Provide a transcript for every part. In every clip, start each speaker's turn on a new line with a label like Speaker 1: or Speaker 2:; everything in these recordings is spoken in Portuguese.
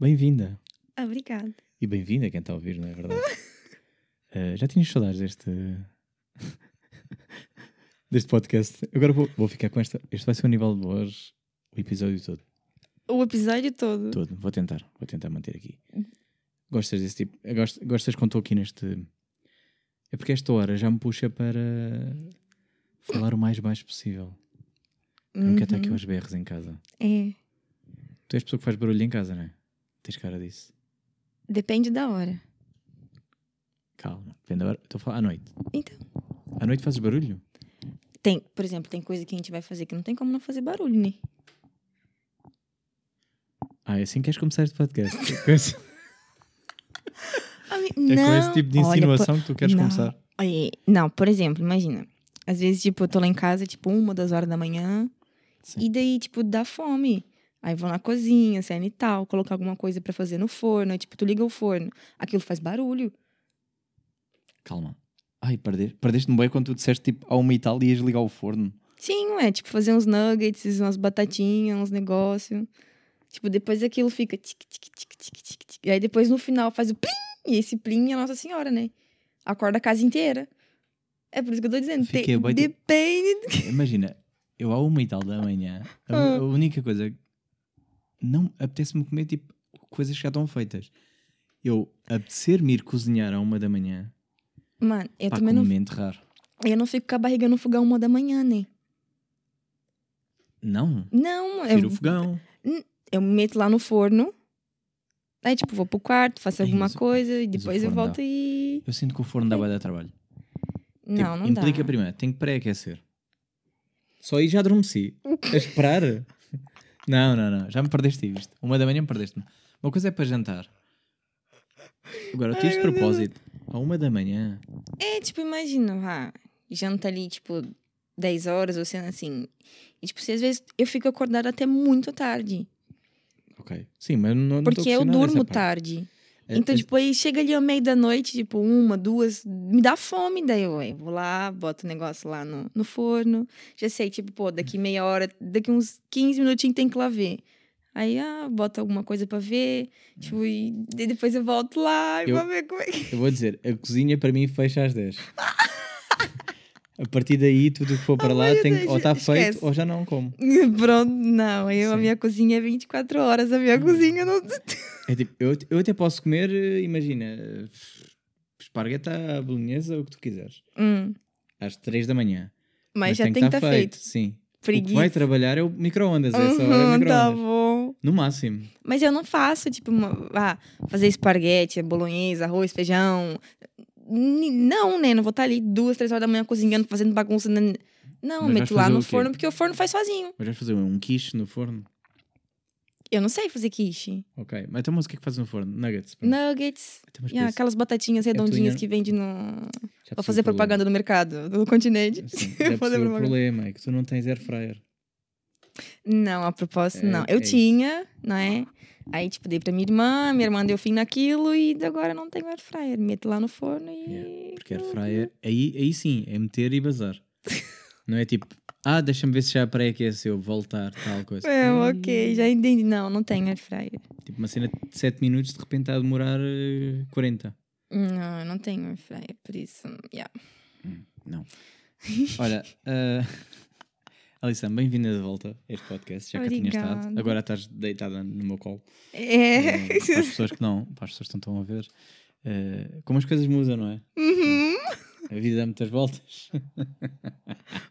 Speaker 1: Bem-vinda.
Speaker 2: Obrigada.
Speaker 1: E bem-vinda quem está a ouvir, não é verdade? uh, já tinhas saudades deste. deste podcast. Agora vou, vou ficar com esta. Este vai ser o nível de voz, o episódio todo.
Speaker 2: O episódio todo.
Speaker 1: Todo. Vou tentar. Vou tentar manter aqui. Gostas desse tipo? Gostas, gostas quando estou aqui neste. É porque esta hora já me puxa para falar o mais baixo possível. Eu não quero estar aqui
Speaker 2: Uhum.
Speaker 1: aos berros em casa.
Speaker 2: É.
Speaker 1: Tu és pessoa que faz barulho em casa, não é? Tens cara disso.
Speaker 2: Depende da hora.
Speaker 1: Calma. Depende da hora. Estou falar à noite.
Speaker 2: Então.
Speaker 1: À noite fazes barulho?
Speaker 2: Tem, por exemplo, tem coisa que a gente vai fazer que não tem como não fazer barulho, né?
Speaker 1: Ah, é assim que queres começar este podcast? É com esse, é com esse tipo de
Speaker 2: Olha,
Speaker 1: insinuação que tu queres
Speaker 2: não.
Speaker 1: começar?
Speaker 2: Não, por exemplo, imagina. Às vezes, tipo, eu tô lá em casa, tipo, uma, duas horas da manhã.
Speaker 1: Sim.
Speaker 2: E daí, tipo, dá fome. Aí vou na cozinha, cena e tal, colocar alguma coisa pra fazer no forno. Aí, tipo, tu liga o forno. Aquilo faz barulho.
Speaker 1: Calma. Ai, perdeste, perdeste-me bem quando tu disseste tipo a uma e tal ias ligar o forno.
Speaker 2: Sim, é tipo fazer uns nuggets, umas batatinhas, uns negócios. Tipo, depois aquilo fica tic, tic, tic, tic, tic, tic. E aí depois no final faz o plim, e esse plim é Nossa Senhora, né? Acorda a casa inteira. É por isso que eu tô dizendo.
Speaker 1: Fiquei de-
Speaker 2: depende.
Speaker 1: Imagina, eu à uma e tal da manhã, a,
Speaker 2: Ah.
Speaker 1: a única coisa. Não apetece-me comer tipo coisas que já estão feitas. Eu apetecer-me ir cozinhar à uma da manhã,
Speaker 2: Mano, eu
Speaker 1: pá,
Speaker 2: também não,
Speaker 1: momento raro.
Speaker 2: eu não fico com a barriga no fogão uma da manhã, né?
Speaker 1: Não,
Speaker 2: Não,
Speaker 1: prefiro
Speaker 2: eu,
Speaker 1: o fogão.
Speaker 2: eu me meto lá no forno. Aí, tipo, vou pro quarto, faço alguma
Speaker 1: o-
Speaker 2: coisa e
Speaker 1: o
Speaker 2: depois eu volto
Speaker 1: dá.
Speaker 2: e.
Speaker 1: Eu sinto que o forno dá bué de trabalho.
Speaker 2: Não,
Speaker 1: Tipo,
Speaker 2: não
Speaker 1: implica
Speaker 2: dá.
Speaker 1: primeiro, tenho que pré-aquecer. Só aí já adormeci. A esperar. Não, não, não. Já me perdeste isto. Uma da manhã perdeste-me. Uma coisa é para jantar. Agora,
Speaker 2: Ai,
Speaker 1: isto de propósito. À uma da manhã.
Speaker 2: É, tipo, imagina, vá, janta ali, tipo, 10 horas ou sendo assim. E, tipo, se às vezes eu fico acordada até muito tarde.
Speaker 1: Ok. Sim, mas não, não
Speaker 2: porque eu durmo tarde.
Speaker 1: É-
Speaker 2: Então,
Speaker 1: é-
Speaker 2: tipo, aí chega ali ao meio da noite, tipo, uma, duas, me dá fome. Daí eu ué, vou lá, boto o negócio lá no, no forno. Já sei, tipo, pô, daqui meia hora, daqui uns 15 minutinhos tem que lá ver. Aí, ah, boto alguma coisa pra ver. Tipo, e daí depois eu volto lá e
Speaker 1: Eu-
Speaker 2: vou ver como é que.
Speaker 1: Eu vou dizer, a cozinha para mim fecha às 10. a partir daí, tudo que for para lá
Speaker 2: meu
Speaker 1: tem,
Speaker 2: Deus,
Speaker 1: ou está feito ou já não como.
Speaker 2: Pronto, não. Eu, a minha cozinha é 24 horas. A minha
Speaker 1: Hum.
Speaker 2: cozinha não.
Speaker 1: É tipo, eu, eu até posso comer, eh, imagina, espargueta bolonhesa, o que tu quiseres.
Speaker 2: Hum,
Speaker 1: Às 3 da manhã.
Speaker 2: mas, já
Speaker 1: tem
Speaker 2: que estar feito.
Speaker 1: Sim. O que
Speaker 2: Preguiça.
Speaker 1: vai trabalhar é o micro-ondas. essa hora é
Speaker 2: Uhum, tá
Speaker 1: micro-ondas.
Speaker 2: bom.
Speaker 1: No máximo.
Speaker 2: Mas eu não faço, tipo, uma, ah, fazer esparguete, bolonhesa, arroz, feijão. Não, né? Não vou estar ali duas, três horas da manhã cozinhando, fazendo bagunça. né? Não,
Speaker 1: Mas
Speaker 2: meto lá no forno, porque o forno faz sozinho.
Speaker 1: Mas vais fazer um quiche no forno?
Speaker 2: Eu não sei fazer quiche.
Speaker 1: Ok. Mas então, mas o que é que fazes no forno? Nuggets. pronto.
Speaker 2: Nuggets.
Speaker 1: Então,
Speaker 2: e ah,
Speaker 1: isso,
Speaker 2: aquelas batatinhas redondinhas
Speaker 1: inha-
Speaker 2: que vende no.
Speaker 1: já percebi
Speaker 2: fazer propaganda no mercado do continente.
Speaker 1: Sim, já percebi o problema é que tu não tens air fryer.
Speaker 2: Não, a propósito,
Speaker 1: É,
Speaker 2: não.
Speaker 1: é
Speaker 2: Eu
Speaker 1: isso.
Speaker 2: tinha, não é? Aí, tipo, dei pra minha irmã, minha irmã deu fim naquilo e agora não tenho air fryer. Meto lá no forno e.
Speaker 1: Yeah, Porque air fryer, aí, aí sim, é meter e bazar. não é tipo, ah, deixa-me ver se já pré-aqueceu, voltar, tal coisa.
Speaker 2: É,
Speaker 1: Ai,
Speaker 2: ok, já entendi. Não, não tenho air fryer.
Speaker 1: Tipo, uma cena de 7 minutos, de repente está a demorar eh, 40.
Speaker 2: Não, eu não tenho air fryer, por isso. Yeah.
Speaker 1: Não. Olha, uh, Alissa, bem-vinda de volta a este podcast, já que eu tinha estado.
Speaker 2: Obrigada.
Speaker 1: Agora estás deitada no meu colo.
Speaker 2: É.
Speaker 1: Eh, para as pessoas que não, para as pessoas que não estão a ver. eh, como as coisas mudam, não é?
Speaker 2: Uhum.
Speaker 1: A vida dá muitas voltas.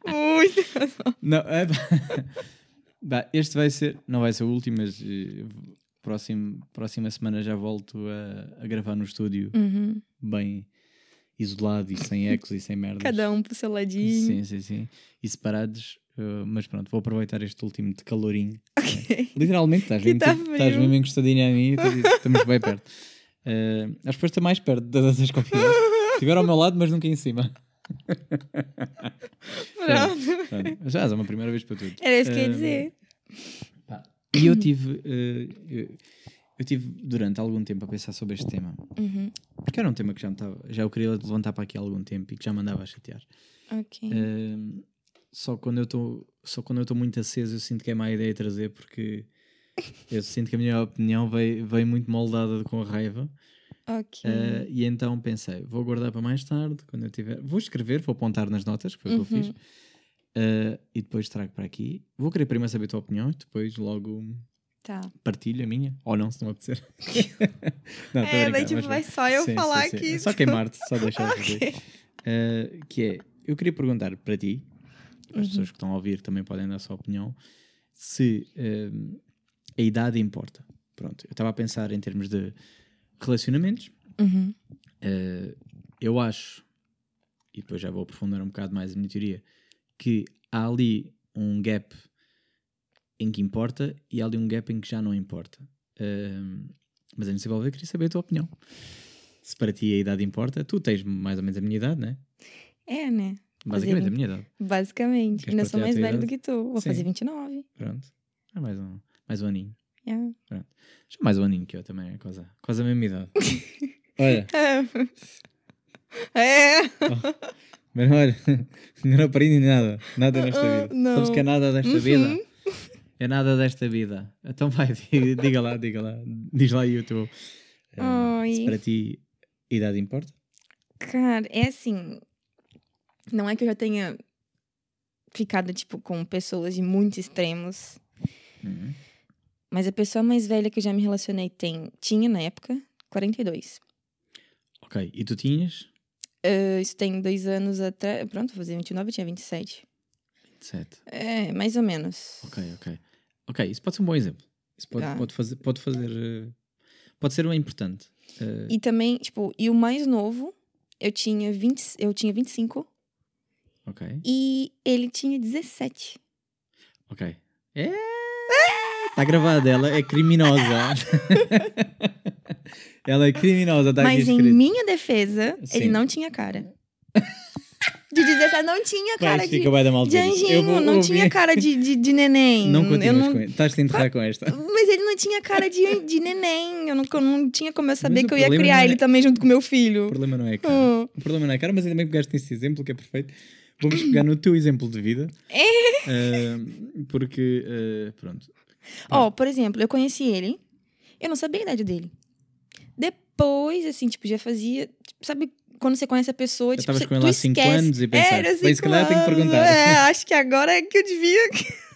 Speaker 2: Muito.
Speaker 1: Não, é. Bah, este vai ser, não vai ser o último, mas eh, próximo, próxima semana já volto a, a gravar no estúdio,
Speaker 2: Uhum.
Speaker 1: bem isolado e sem ecos e sem merdas.
Speaker 2: Cada um pro seu ladinho.
Speaker 1: Sim, sim, sim. E separados, eh, mas pronto, vou aproveitar este último de calorinho.
Speaker 2: Ok.
Speaker 1: Literalmente, estás mesmo,
Speaker 2: tá
Speaker 1: tipo, estás mesmo encostadinha a mim, e estamos bem perto. Eh, acho que está mais perto das outras convidadas. Estiver ao meu lado, mas nunca em cima.
Speaker 2: Pronto.
Speaker 1: Pronto. Já é uma primeira vez para tudo.
Speaker 2: Era isso que eu ia
Speaker 1: Eh,
Speaker 2: dizer.
Speaker 1: E eu tive, eh, eu, eu tive durante algum tempo a pensar sobre este tema,
Speaker 2: Uhum.
Speaker 1: porque era um tema que já me estava, já eu queria levantar para aqui há algum tempo e que já me andava a chatear.
Speaker 2: Ok.
Speaker 1: Eh, só quando eu estou, só quando eu estou muito aceso eu sinto que é má ideia trazer porque Eu sinto que a minha opinião veio, veio muito moldada com a raiva.
Speaker 2: Ok.
Speaker 1: Uh, e então pensei, vou guardar para mais tarde, quando eu tiver. Vou escrever, vou apontar nas notas, que foi o que eu
Speaker 2: Uhum.
Speaker 1: fiz. Uh, e depois trago para aqui. Vou querer primeiro saber a tua opinião, e depois logo
Speaker 2: Tá.
Speaker 1: partilho a minha. Ou não, se não apetecer. não,
Speaker 2: É, daí tipo, vai só eu
Speaker 1: Sim,
Speaker 2: falar
Speaker 1: sim, sim.
Speaker 2: aqui.
Speaker 1: É Só queimar-te, só deixar de
Speaker 2: Ok.
Speaker 1: fazer. Uh, que é, eu queria perguntar para ti, as
Speaker 2: Uhum.
Speaker 1: pessoas que estão a ouvir também podem dar a sua opinião, se um, a idade importa. Pronto, eu estava a pensar em termos de relacionamentos.
Speaker 2: Uhum.
Speaker 1: Uh, eu acho, e depois já vou aprofundar um bocado mais a minha teoria, que há ali um gap em que importa e há ali um gap em que já não importa. Um, mas antes de desenvolver, queria saber a tua opinião. Se para ti a idade importa, tu tens mais ou menos a minha idade, né?
Speaker 2: É, né?
Speaker 1: Basicamente a
Speaker 2: vinte-
Speaker 1: minha idade.
Speaker 2: Basicamente.
Speaker 1: Queres
Speaker 2: Ainda sou
Speaker 1: a
Speaker 2: mais velho do que tu. Vou
Speaker 1: Sim.
Speaker 2: fazer 29.
Speaker 1: Pronto. É mais um, mais um aninho.
Speaker 2: Yeah.
Speaker 1: Já mais um aninho que eu também, é quase, quase a mesma idade. Olha,
Speaker 2: É.
Speaker 1: mas olha, não aprendi nada. Nada nesta
Speaker 2: Ah,
Speaker 1: vida.
Speaker 2: não.
Speaker 1: Sabes que é nada desta
Speaker 2: Uhum.
Speaker 1: vida? É nada desta vida. Então vai, diga, lá, diga lá. Diz lá aí o teu. eh, se para ti idade importa?
Speaker 2: Cara, é assim. Não é que eu já tenha ficado, tipo, com pessoas de muitos extremos.
Speaker 1: Uhum.
Speaker 2: Mas a pessoa mais velha que eu já me relacionei tem, tinha, na época, 42.
Speaker 1: Ok, e tu tinhas?
Speaker 2: Uh, isso tem dois anos até. Pronto, fazer 29, eu tinha 27.
Speaker 1: 7.
Speaker 2: É, mais ou menos.
Speaker 1: Ok, ok. Ok, isso pode ser um bom exemplo. Isso pode,
Speaker 2: Tá.
Speaker 1: pode fazer. Pode, fazer eh, pode ser um importante. Eh,
Speaker 2: E também, tipo, e o mais novo, eu tinha, 20, eu tinha 25
Speaker 1: ok,
Speaker 2: e ele tinha 17.
Speaker 1: ok. É. Está gravada, ela é criminosa. ela é criminosa, aqui
Speaker 2: Mas em minha defesa,
Speaker 1: Sim.
Speaker 2: ele não tinha cara. De 17 não tinha cara
Speaker 1: Vai,
Speaker 2: de,
Speaker 1: fica mal
Speaker 2: de anjinho,
Speaker 1: vou
Speaker 2: não
Speaker 1: ouvir.
Speaker 2: tinha cara de, de, de neném.
Speaker 1: Não continuas
Speaker 2: não...
Speaker 1: com ele. Estás-te a enterrar com esta.
Speaker 2: Mas ele não tinha cara de, de neném. Eu não, eu não tinha como eu saber
Speaker 1: o
Speaker 2: que eu ia criar
Speaker 1: é-
Speaker 2: ele também junto com meu
Speaker 1: O
Speaker 2: filho.
Speaker 1: problema não é cara.
Speaker 2: Hum.
Speaker 1: O problema não é cara, mas ainda bem que pegaste nesse exemplo que é perfeito. Vamos pegar no teu exemplo de vida.
Speaker 2: É.
Speaker 1: Ah, porque, ah, pronto.
Speaker 2: Ó, por exemplo, eu conheci ele, eu não sabia a idade dele. Depois, assim, tipo, já fazia. tipo, sabe quando você conhece a pessoa,
Speaker 1: Já
Speaker 2: tipo,
Speaker 1: estavas
Speaker 2: você,
Speaker 1: com
Speaker 2: tu
Speaker 1: há 5
Speaker 2: esquece.
Speaker 1: anos e pensaste,
Speaker 2: Era
Speaker 1: bem, se calhar
Speaker 2: cinco
Speaker 1: tenho que perguntar.
Speaker 2: É, acho que agora é que eu devia.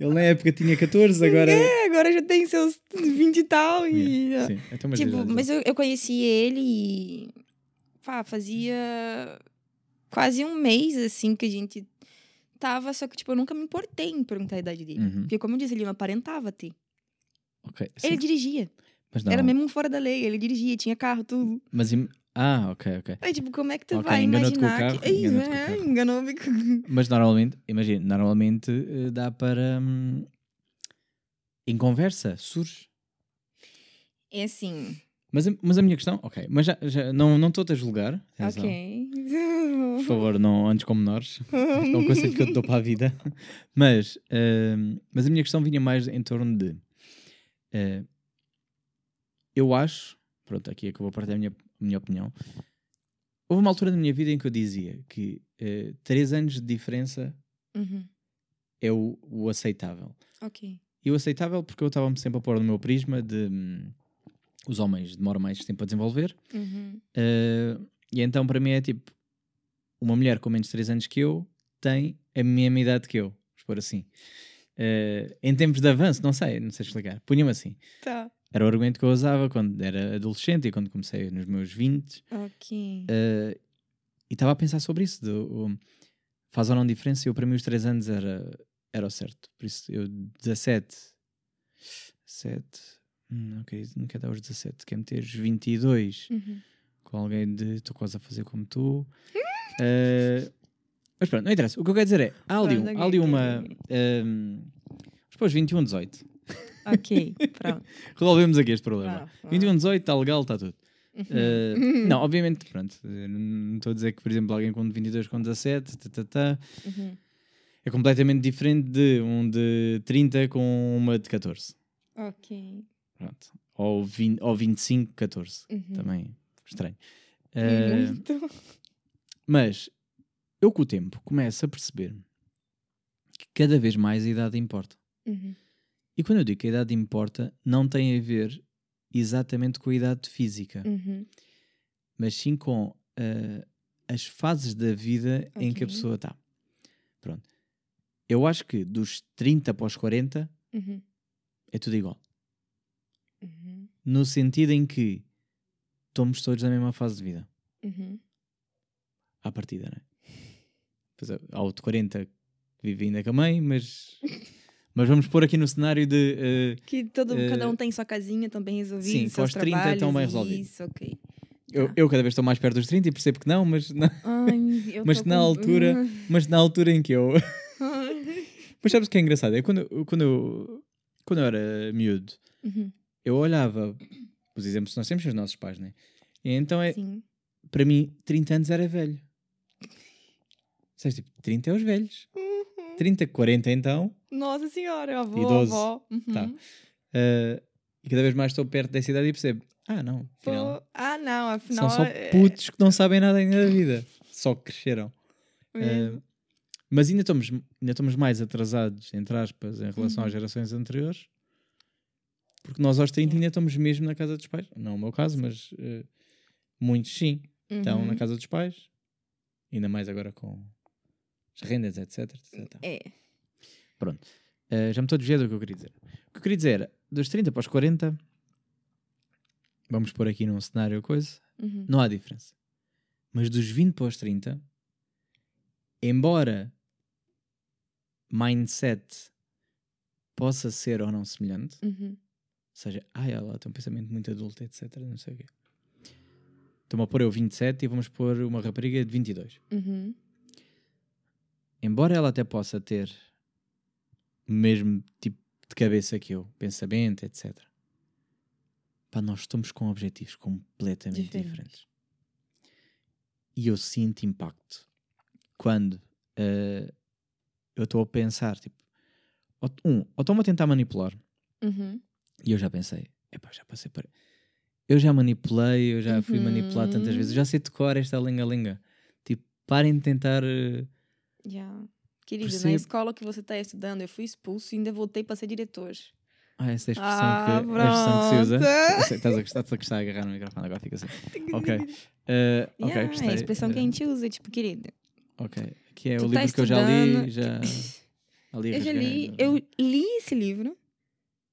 Speaker 1: Ele na época tinha 14, agora.
Speaker 2: É, agora já tem seus 20 e tal. E...
Speaker 1: Yeah, Sim, então, mas
Speaker 2: Tipo, mas eu, eu conheci ele e. Pá, fazia quase um mês, assim, que a gente tava, só que, tipo, eu nunca me importei em perguntar a idade dele.
Speaker 1: Uhum,
Speaker 2: Porque, como eu disse, ele não aparentava ter.
Speaker 1: ok, sim,
Speaker 2: Ele dirigia.
Speaker 1: mas não.
Speaker 2: Era mesmo um fora da lei. Ele dirigia, tinha carro, tudo.
Speaker 1: Mas, ah, ok, ok.
Speaker 2: Aí, tipo, como é que tu
Speaker 1: Ok,
Speaker 2: vai
Speaker 1: com
Speaker 2: imaginar
Speaker 1: carro,
Speaker 2: que.
Speaker 1: Enganou-te com o
Speaker 2: é,
Speaker 1: carro.
Speaker 2: enganou-me com.
Speaker 1: Mas normalmente, imagina, normalmente eh, dá para. hum, em conversa, surge.
Speaker 2: É assim.
Speaker 1: Mas, a- mas a minha questão, ok, mas já, já não não estou-te a julgar. atenção.
Speaker 2: Ok.
Speaker 1: Por favor, não andes como menores. É um conselho que eu te dou para a vida. Mas, hum, mas a minha questão vinha mais em torno de. eh, eu acho. Pronto, aqui é que eu vou partilhar a minha, minha opinião. Houve uma altura da minha vida em que eu dizia que eh, três anos de diferença
Speaker 2: Uhum.
Speaker 1: é o, o aceitável.
Speaker 2: Ok.
Speaker 1: E o aceitável porque eu estava-me sempre a pôr no meu prisma de. hum, os homens demoram mais tempo a desenvolver.
Speaker 2: Uhum.
Speaker 1: Uh, e então para mim é tipo uma mulher com menos de 3 anos que eu tem a mesma idade que eu, vamos pôr assim. Uh, em tempos de avanço, não sei, não sei explicar. Punha-me assim.
Speaker 2: Tá.
Speaker 1: Era o argumento que eu usava quando era adolescente e quando comecei nos meus 20.
Speaker 2: Ok.
Speaker 1: uh, e estava a pensar sobre isso. Do, o- faz ou não diferença? Eu, para mim, os 3 anos era, era o certo. Por isso, eu, 17, 7, hum, não quero, não quero dar os 17, quero meter os 22
Speaker 2: Uhum.
Speaker 1: com alguém de estou quase a fazer como tu. Eh, mas pronto, não interessa. O que eu quero dizer é: há ali, um- há ali
Speaker 2: ok,
Speaker 1: uma.
Speaker 2: ok.
Speaker 1: ehm, depois 21, 18.
Speaker 2: Ok, pronto.
Speaker 1: Resolvemos aqui este problema.
Speaker 2: Ah,
Speaker 1: 21, 18, está legal, está tudo.
Speaker 2: Uhum.
Speaker 1: Eh, não, obviamente, pronto. Não estou a dizer que, por exemplo, alguém com 22 com 17 tá, tá, tá,
Speaker 2: Uhum.
Speaker 1: é completamente diferente de um de 30 com uma de 14.
Speaker 2: Ok.
Speaker 1: Pronto. Ou, 20, ou 25, 14.
Speaker 2: Uhum.
Speaker 1: Também estranho. Eh,
Speaker 2: Muito.
Speaker 1: Mas eu com o tempo começo a perceber que cada vez mais a idade importa.
Speaker 2: Uhum.
Speaker 1: E quando eu digo que a idade importa, não tem a ver exatamente com a idade física,
Speaker 2: Uhum.
Speaker 1: mas sim com ah, as fases da vida em que a pessoa está. Pronto. Eu acho que dos 30 para os 40
Speaker 2: Uhum.
Speaker 1: é tudo igual.
Speaker 2: Uhum.
Speaker 1: No sentido em que estamos todos na mesma fase de vida.
Speaker 2: Uhum.
Speaker 1: À partida, não é? Pois é, de 40 que vive ainda com a mãe, mas, mas vamos pôr aqui no cenário de. eh,
Speaker 2: Que todo,
Speaker 1: Eh,
Speaker 2: cada um tem sua casinha também resolvida.
Speaker 1: sim,
Speaker 2: seus
Speaker 1: pós 30 estão bem resolvidos.
Speaker 2: Isso, ok.
Speaker 1: eu,
Speaker 2: Tá.
Speaker 1: eu cada vez estou mais perto dos 30 e percebo que não, mas na,
Speaker 2: Ai, eu
Speaker 1: Mas na
Speaker 2: com-
Speaker 1: altura- mas na altura em que eu. Mas sabes o que é engraçado? É quando, quando, eu, quando eu era miúdo,
Speaker 2: Uhum.
Speaker 1: eu olhava os exemplos que nós temos com os nossos pais, né? E então, é,
Speaker 2: Sim.
Speaker 1: para mim, 30 anos era velho. Sabes, tipo, 30 é os velhos.
Speaker 2: Uhum.
Speaker 1: 30, 40 então.
Speaker 2: Nossa senhora, avô,
Speaker 1: Idoso.
Speaker 2: avó. Uhum.
Speaker 1: Tá. Uh, e cada vez mais estou perto dessa idade e percebo: ah, não, afinal,
Speaker 2: Pô, Ah, não, afinal.
Speaker 1: são só
Speaker 2: é-
Speaker 1: putos que não sabem nada ainda da vida. Só que cresceram. Uh, mas ainda estamos, ainda estamos mais atrasados, entre aspas, em relação
Speaker 2: Uhum.
Speaker 1: às gerações anteriores. Porque nós aos 30
Speaker 2: Yeah.
Speaker 1: ainda estamos mesmo na casa dos pais. Não é o meu caso, mas uh, muitos sim. Estão
Speaker 2: Uhum.
Speaker 1: na casa dos pais. Ainda mais agora com as rendas, etc. etc.
Speaker 2: É.
Speaker 1: Uh, já me estou a desviar do que eu queria dizer. O que eu queria dizer dos 30 para os 40, vamos pôr aqui num cenário coisa,
Speaker 2: Uhum.
Speaker 1: não há diferença. Mas dos 20 para os 30, embora mindset possa ser ou não semelhante,
Speaker 2: Uhum.
Speaker 1: ou seja, ah, ela tem um pensamento muito adulto, etc, não sei o quê. Estamos a pôr eu 27 e vamos pôr uma rapariga de 22.
Speaker 2: Uhum.
Speaker 1: embora ela até possa ter o mesmo tipo de cabeça que eu, pensamento, etc. Pá, nós estamos com objetivos completamente
Speaker 2: Diferentes.
Speaker 1: diferentes. E eu sinto impacto quando eh, eu estou a pensar, tipo, ou- um, ou estão-me a tentar manipular,
Speaker 2: Uhum.
Speaker 1: e eu já pensei, epá, já passei por. Eu já manipulei, eu já fui
Speaker 2: Uhum.
Speaker 1: manipulado tantas vezes, eu já sei decorar esta linga-linga. Tipo, parem de tentar. eh,
Speaker 2: Já. Querido, na escola que você está estudando, eu fui expulso e ainda voltei para ser diretor.
Speaker 1: Ah, essa é a expressão,
Speaker 2: Ah,
Speaker 1: que, a expressão que se usa. Estás a gostar, estás a gostar de agarrar no microfone, agora fica assim. Ok. Eh, ok,
Speaker 2: Yeah,
Speaker 1: gostei.
Speaker 2: é a expressão que a
Speaker 1: Eh,
Speaker 2: gente usa, tipo, querido.
Speaker 1: Ok. Aqui é
Speaker 2: Tu
Speaker 1: o
Speaker 2: tá
Speaker 1: livro que eu já li, já. ali
Speaker 2: Eu já li, eu li esse livro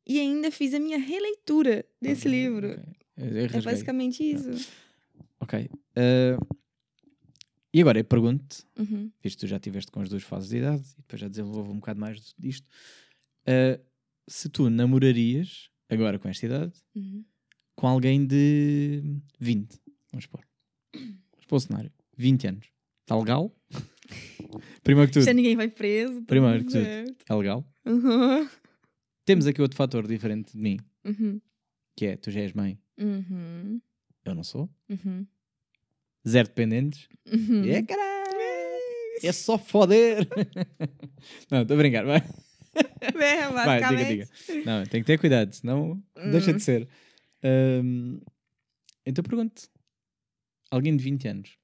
Speaker 2: e ainda fiz a minha releitura desse
Speaker 1: Ok,
Speaker 2: livro.
Speaker 1: ok. Eu- eu
Speaker 2: É basicamente isso.
Speaker 1: Ok. Eh, e agora eu pergunto
Speaker 2: Uhum.
Speaker 1: visto que tu já estiveste com as duas fases de idade e depois já desenvolvo um bocado mais disto, eh, se tu namorarias, agora com esta idade,
Speaker 2: Uhum.
Speaker 1: com alguém de 20, vamos pôr. Vamos pôr o cenário. 20 anos. Está legal? Primeiro que tudo,
Speaker 2: Já ninguém vai preso. tá
Speaker 1: Primeiro
Speaker 2: tudo
Speaker 1: que tudo. é legal.
Speaker 2: Uhum.
Speaker 1: Temos aqui outro fator diferente de mim,
Speaker 2: Uhum.
Speaker 1: que é tu já és mãe,
Speaker 2: Uhum.
Speaker 1: eu não sou.
Speaker 2: Uhum.
Speaker 1: Zero dependentes.
Speaker 2: Uhum.
Speaker 1: É caralho! É só foder! não, estou a brincar, vai.
Speaker 2: É,
Speaker 1: Vai, diga, diga. Não, tem que ter cuidado, senão deixa
Speaker 2: Hum.
Speaker 1: de ser. Ahm, então pergunto: alguém de 20 anos?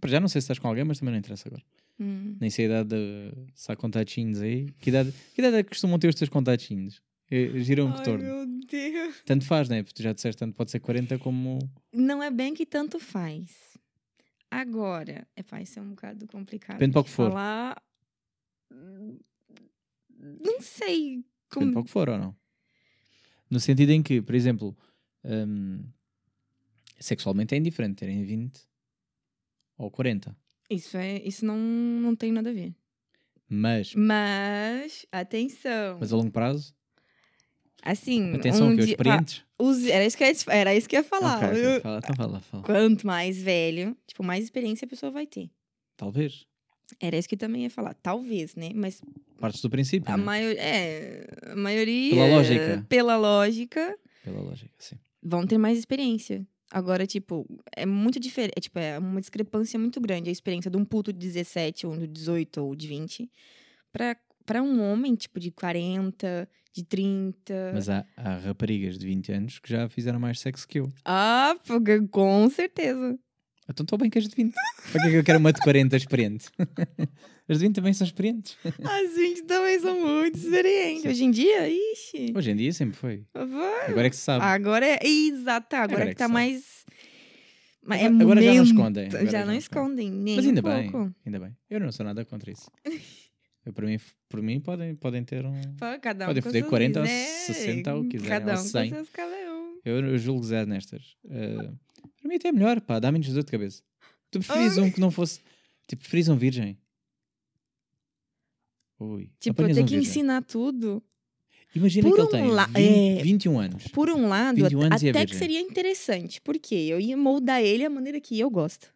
Speaker 1: Para já não sei se estás com alguém, mas também não interessa agora.
Speaker 2: Hum.
Speaker 1: Nem sei a idade de. Se há contatinhos aí. Que idade, que idade é que costumam ter os teus contatinhos? Eh, Gira um
Speaker 2: Ai,
Speaker 1: retorno.
Speaker 2: meu Deus.
Speaker 1: Tanto faz, né? Porque tu já disseste, tanto pode ser 40 como.
Speaker 2: Não é bem que tanto faz. Agora, é pá, isso é um bocado complicado.
Speaker 1: Depende para o que for.
Speaker 2: Falar... Não sei.
Speaker 1: Depende
Speaker 2: Como...
Speaker 1: para o que for ou não. No sentido em que, por exemplo, ahm, sexualmente é indiferente terem 20 ou 40.
Speaker 2: Isso, é, isso não, não tem nada a ver.
Speaker 1: Mas,
Speaker 2: Mas, atenção.
Speaker 1: mas a longo prazo,
Speaker 2: assim,
Speaker 1: atenção
Speaker 2: um
Speaker 1: que os
Speaker 2: dia-
Speaker 1: experientes.
Speaker 2: pá, os- era, isso que ia- era isso que eu ia falar.
Speaker 1: Ok, ok,
Speaker 2: Eu-
Speaker 1: fala, então fala, fala.
Speaker 2: Quanto mais velho, tipo, mais experiência a pessoa vai ter.
Speaker 1: Talvez.
Speaker 2: Era isso que eu também ia falar. Talvez, né? Mas
Speaker 1: Partes do princípio.
Speaker 2: a,
Speaker 1: né?
Speaker 2: maior, é, a maioria.
Speaker 1: Pela lógica.
Speaker 2: Pela lógica,
Speaker 1: Pela lógica, sim.
Speaker 2: vão ter mais experiência. Agora, tipo, é muito diferente. É, tipo, é uma discrepância muito grande a experiência de um puto de 17, ou de 18, ou de 20, pra, pra um homem, tipo, de 40, de 30.
Speaker 1: Mas há, há raparigas de 20 anos que já fizeram mais sexo que eu.
Speaker 2: Ah, porque- com certeza.
Speaker 1: Então estou bem com as de 20. Para que é que eu quero uma de 40 experiente? as de 20 também são experientes.
Speaker 2: As 20 também são muito experientes. Hoje em dia, ixi.
Speaker 1: Hoje em dia sempre foi.
Speaker 2: vai.
Speaker 1: Agora é que se sabe.
Speaker 2: Agora é. Exato, agora,
Speaker 1: Agora é
Speaker 2: que
Speaker 1: que
Speaker 2: tá
Speaker 1: sabe.
Speaker 2: mais. Mas é
Speaker 1: Agora- agora já não escondem, agora
Speaker 2: Já não escondem, nem
Speaker 1: Mas ainda
Speaker 2: um
Speaker 1: bem,
Speaker 2: pouco.
Speaker 1: ainda bem. Eu não sou nada contra isso. Por, mim, por mim, podem, podem ter um.
Speaker 2: Pô, Cada um
Speaker 1: Podem
Speaker 2: seus
Speaker 1: 40 ou
Speaker 2: quiser.
Speaker 1: 60 ou quiserem,
Speaker 2: Cada um com
Speaker 1: 100.
Speaker 2: seus cabelos.
Speaker 1: Eu, eu julgo zero nestas. Eh, para mim até é melhor, pá, dá menos dor de cabeça. Tu preferis um que não fosse. Tipo, preferis um virgem? Ui.
Speaker 2: Tipo, eu ter
Speaker 1: um
Speaker 2: que
Speaker 1: virgem.
Speaker 2: ensinar tudo.
Speaker 1: Imagina
Speaker 2: por
Speaker 1: que ele
Speaker 2: um
Speaker 1: tem
Speaker 2: la-
Speaker 1: 20,
Speaker 2: é.
Speaker 1: 21 anos.
Speaker 2: Por um lado,
Speaker 1: 21 anos é
Speaker 2: até que
Speaker 1: virgem.
Speaker 2: seria interessante. Porque eu ia moldar ele a maneira que eu gosto.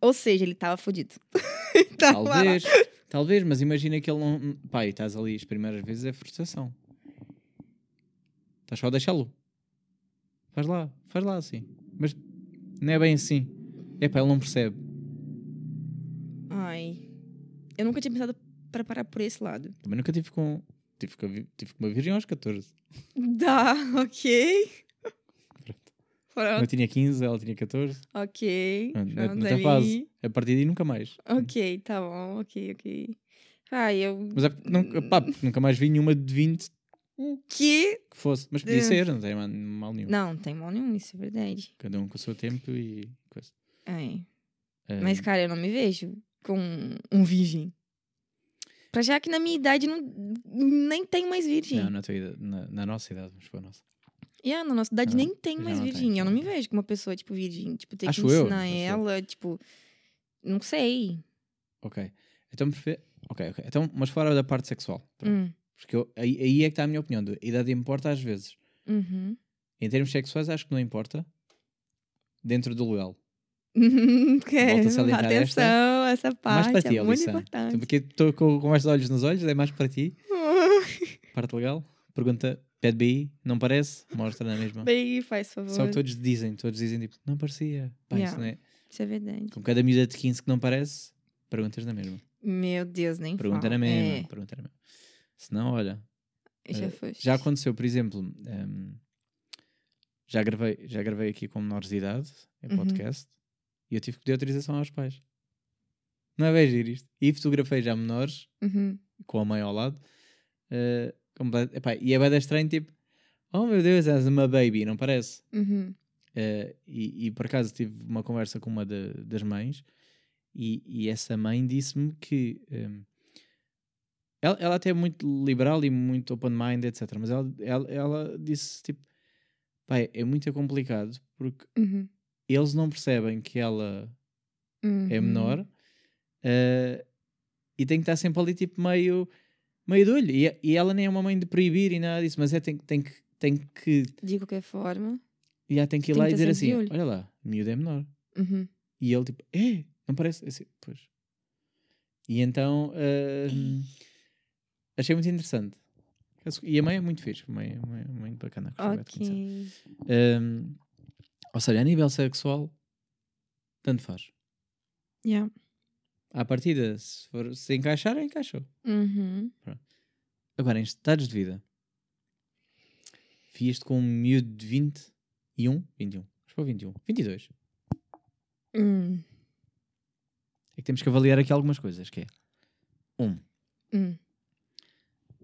Speaker 2: Ou seja, ele tava fodido.
Speaker 1: Talvez, talvez, mas imagina que ele não. Pá, e estás ali as primeiras vezes é frustração. Estás só a deixá-lo. Faz lá, faz lá assim. Mas não é bem assim. É pá, ele não percebe.
Speaker 2: Ai. Eu nunca tinha pensado para parar por esse lado.
Speaker 1: Também nunca tive com. Tive tive com uma virgem aos 14.
Speaker 2: Dá, ok.
Speaker 1: Eu
Speaker 2: Pronto,
Speaker 1: tinha 15, ela tinha 14.
Speaker 2: ok. Pronto,
Speaker 1: tem
Speaker 2: ali.
Speaker 1: fase. A partir daí nunca mais.
Speaker 2: Ok, tá bom, ok, ok. Ai, eu.
Speaker 1: Mas é nunca, pá, porque nunca mais vi nenhuma de 20
Speaker 2: O quê?
Speaker 1: que fosse. Mas podia ser, não tem mal- nenhum.
Speaker 2: Não, não tem mal nenhum, isso é verdade.
Speaker 1: Cada um com o seu tempo e coisa.
Speaker 2: Ai.
Speaker 1: Eh,
Speaker 2: Mas, cara, eu não me vejo com um virgem. Pra já que na minha idade não, nem tem mais virgem.
Speaker 1: não, na, tua idade- na, na nossa idade, mas foi a nossa.
Speaker 2: E ah, na nossa idade
Speaker 1: Ah,
Speaker 2: nem tem mais
Speaker 1: tem,
Speaker 2: virgem.
Speaker 1: já
Speaker 2: eu não
Speaker 1: não
Speaker 2: me
Speaker 1: tem.
Speaker 2: vejo com uma pessoa, tipo, virgem. Tipo, ter
Speaker 1: Acho
Speaker 2: que ensinar
Speaker 1: eu.
Speaker 2: ela, tipo. Não sei.
Speaker 1: Ok. Então, ok, ok. Então, mas fora da parte sexual.
Speaker 2: Hum,
Speaker 1: Porque eu- aí, aí é que está a minha opinião. A idade importa às vezes.
Speaker 2: Uhum.
Speaker 1: Em termos sexuais, acho que não importa. Dentro do legal.
Speaker 2: Que-
Speaker 1: Volto a salientar
Speaker 2: Atenção, essa parte
Speaker 1: mais para ti,
Speaker 2: é muito
Speaker 1: Alissa.
Speaker 2: importante.
Speaker 1: Porque estou com, com estes olhos nos olhos, é mais para ti. Parte legal. Pergunta, pede BI, não parece? Mostra na mesma.
Speaker 2: Bem, faz favor.
Speaker 1: Só que todos dizem, todos dizem tipo, não parecia. Pá,
Speaker 2: Yeah.
Speaker 1: isso não é.
Speaker 2: Isso é verdade.
Speaker 1: Com cada miúda de 15 que não parece, perguntas na mesma.
Speaker 2: Meu Deus, nem
Speaker 1: Pergunta
Speaker 2: fala.
Speaker 1: na mesma.
Speaker 2: É,
Speaker 1: Pergunta na mesma. Senão, olha,
Speaker 2: já
Speaker 1: eh. Já aconteceu, por exemplo, ehm, já, gravei, já gravei aqui com menores de idade, em
Speaker 2: Uhum.
Speaker 1: podcast, e eu tive que pedir autorização aos pais. Não é bem giro isto? E fotografei já menores,
Speaker 2: Uhum.
Speaker 1: com a mãe ao lado, eh, epá, e é bem estranho, tipo, oh meu Deus, és uma baby, não parece?
Speaker 2: Uhum.
Speaker 1: Eh, e, e por acaso tive uma conversa com uma da- das mães, e, e essa mãe disse-me que ehm, ela, ela até é muito liberal e muito open-mind, etc. Mas ela, ela, ela disse tipo, pai, é muito complicado porque
Speaker 2: Uhum.
Speaker 1: eles não percebem que ela é
Speaker 2: Uhum.
Speaker 1: menor eh, e tem que estar sempre ali tipo meio, meio de olho. E, e ela nem é uma mãe de proibir e nada disso, mas é tem, tem, que, tem que
Speaker 2: De qualquer forma.
Speaker 1: e ela tem que ir
Speaker 2: Tem
Speaker 1: lá
Speaker 2: que
Speaker 1: e dizer assim: olha lá, miúdo é menor.
Speaker 2: Uhum.
Speaker 1: E ele tipo, é, não parece? Assim, pois. E então ahm, achei muito interessante. E a mãe é muito fixe, a mãe, a mãe é muito bacana. gostei bué de conhecer.
Speaker 2: Ok.
Speaker 1: Ahm, ou seja, a nível sexual, tanto faz.
Speaker 2: Yeah.
Speaker 1: À partida, se, for, se encaixar, encaixou.
Speaker 2: Uhum.
Speaker 1: Agora, em estados de vida, fias-te com um miúdo de 21, 21, acho que foi 21, 22.
Speaker 2: Hum.
Speaker 1: É que temos que avaliar aqui algumas coisas, que é, um,
Speaker 2: Hum.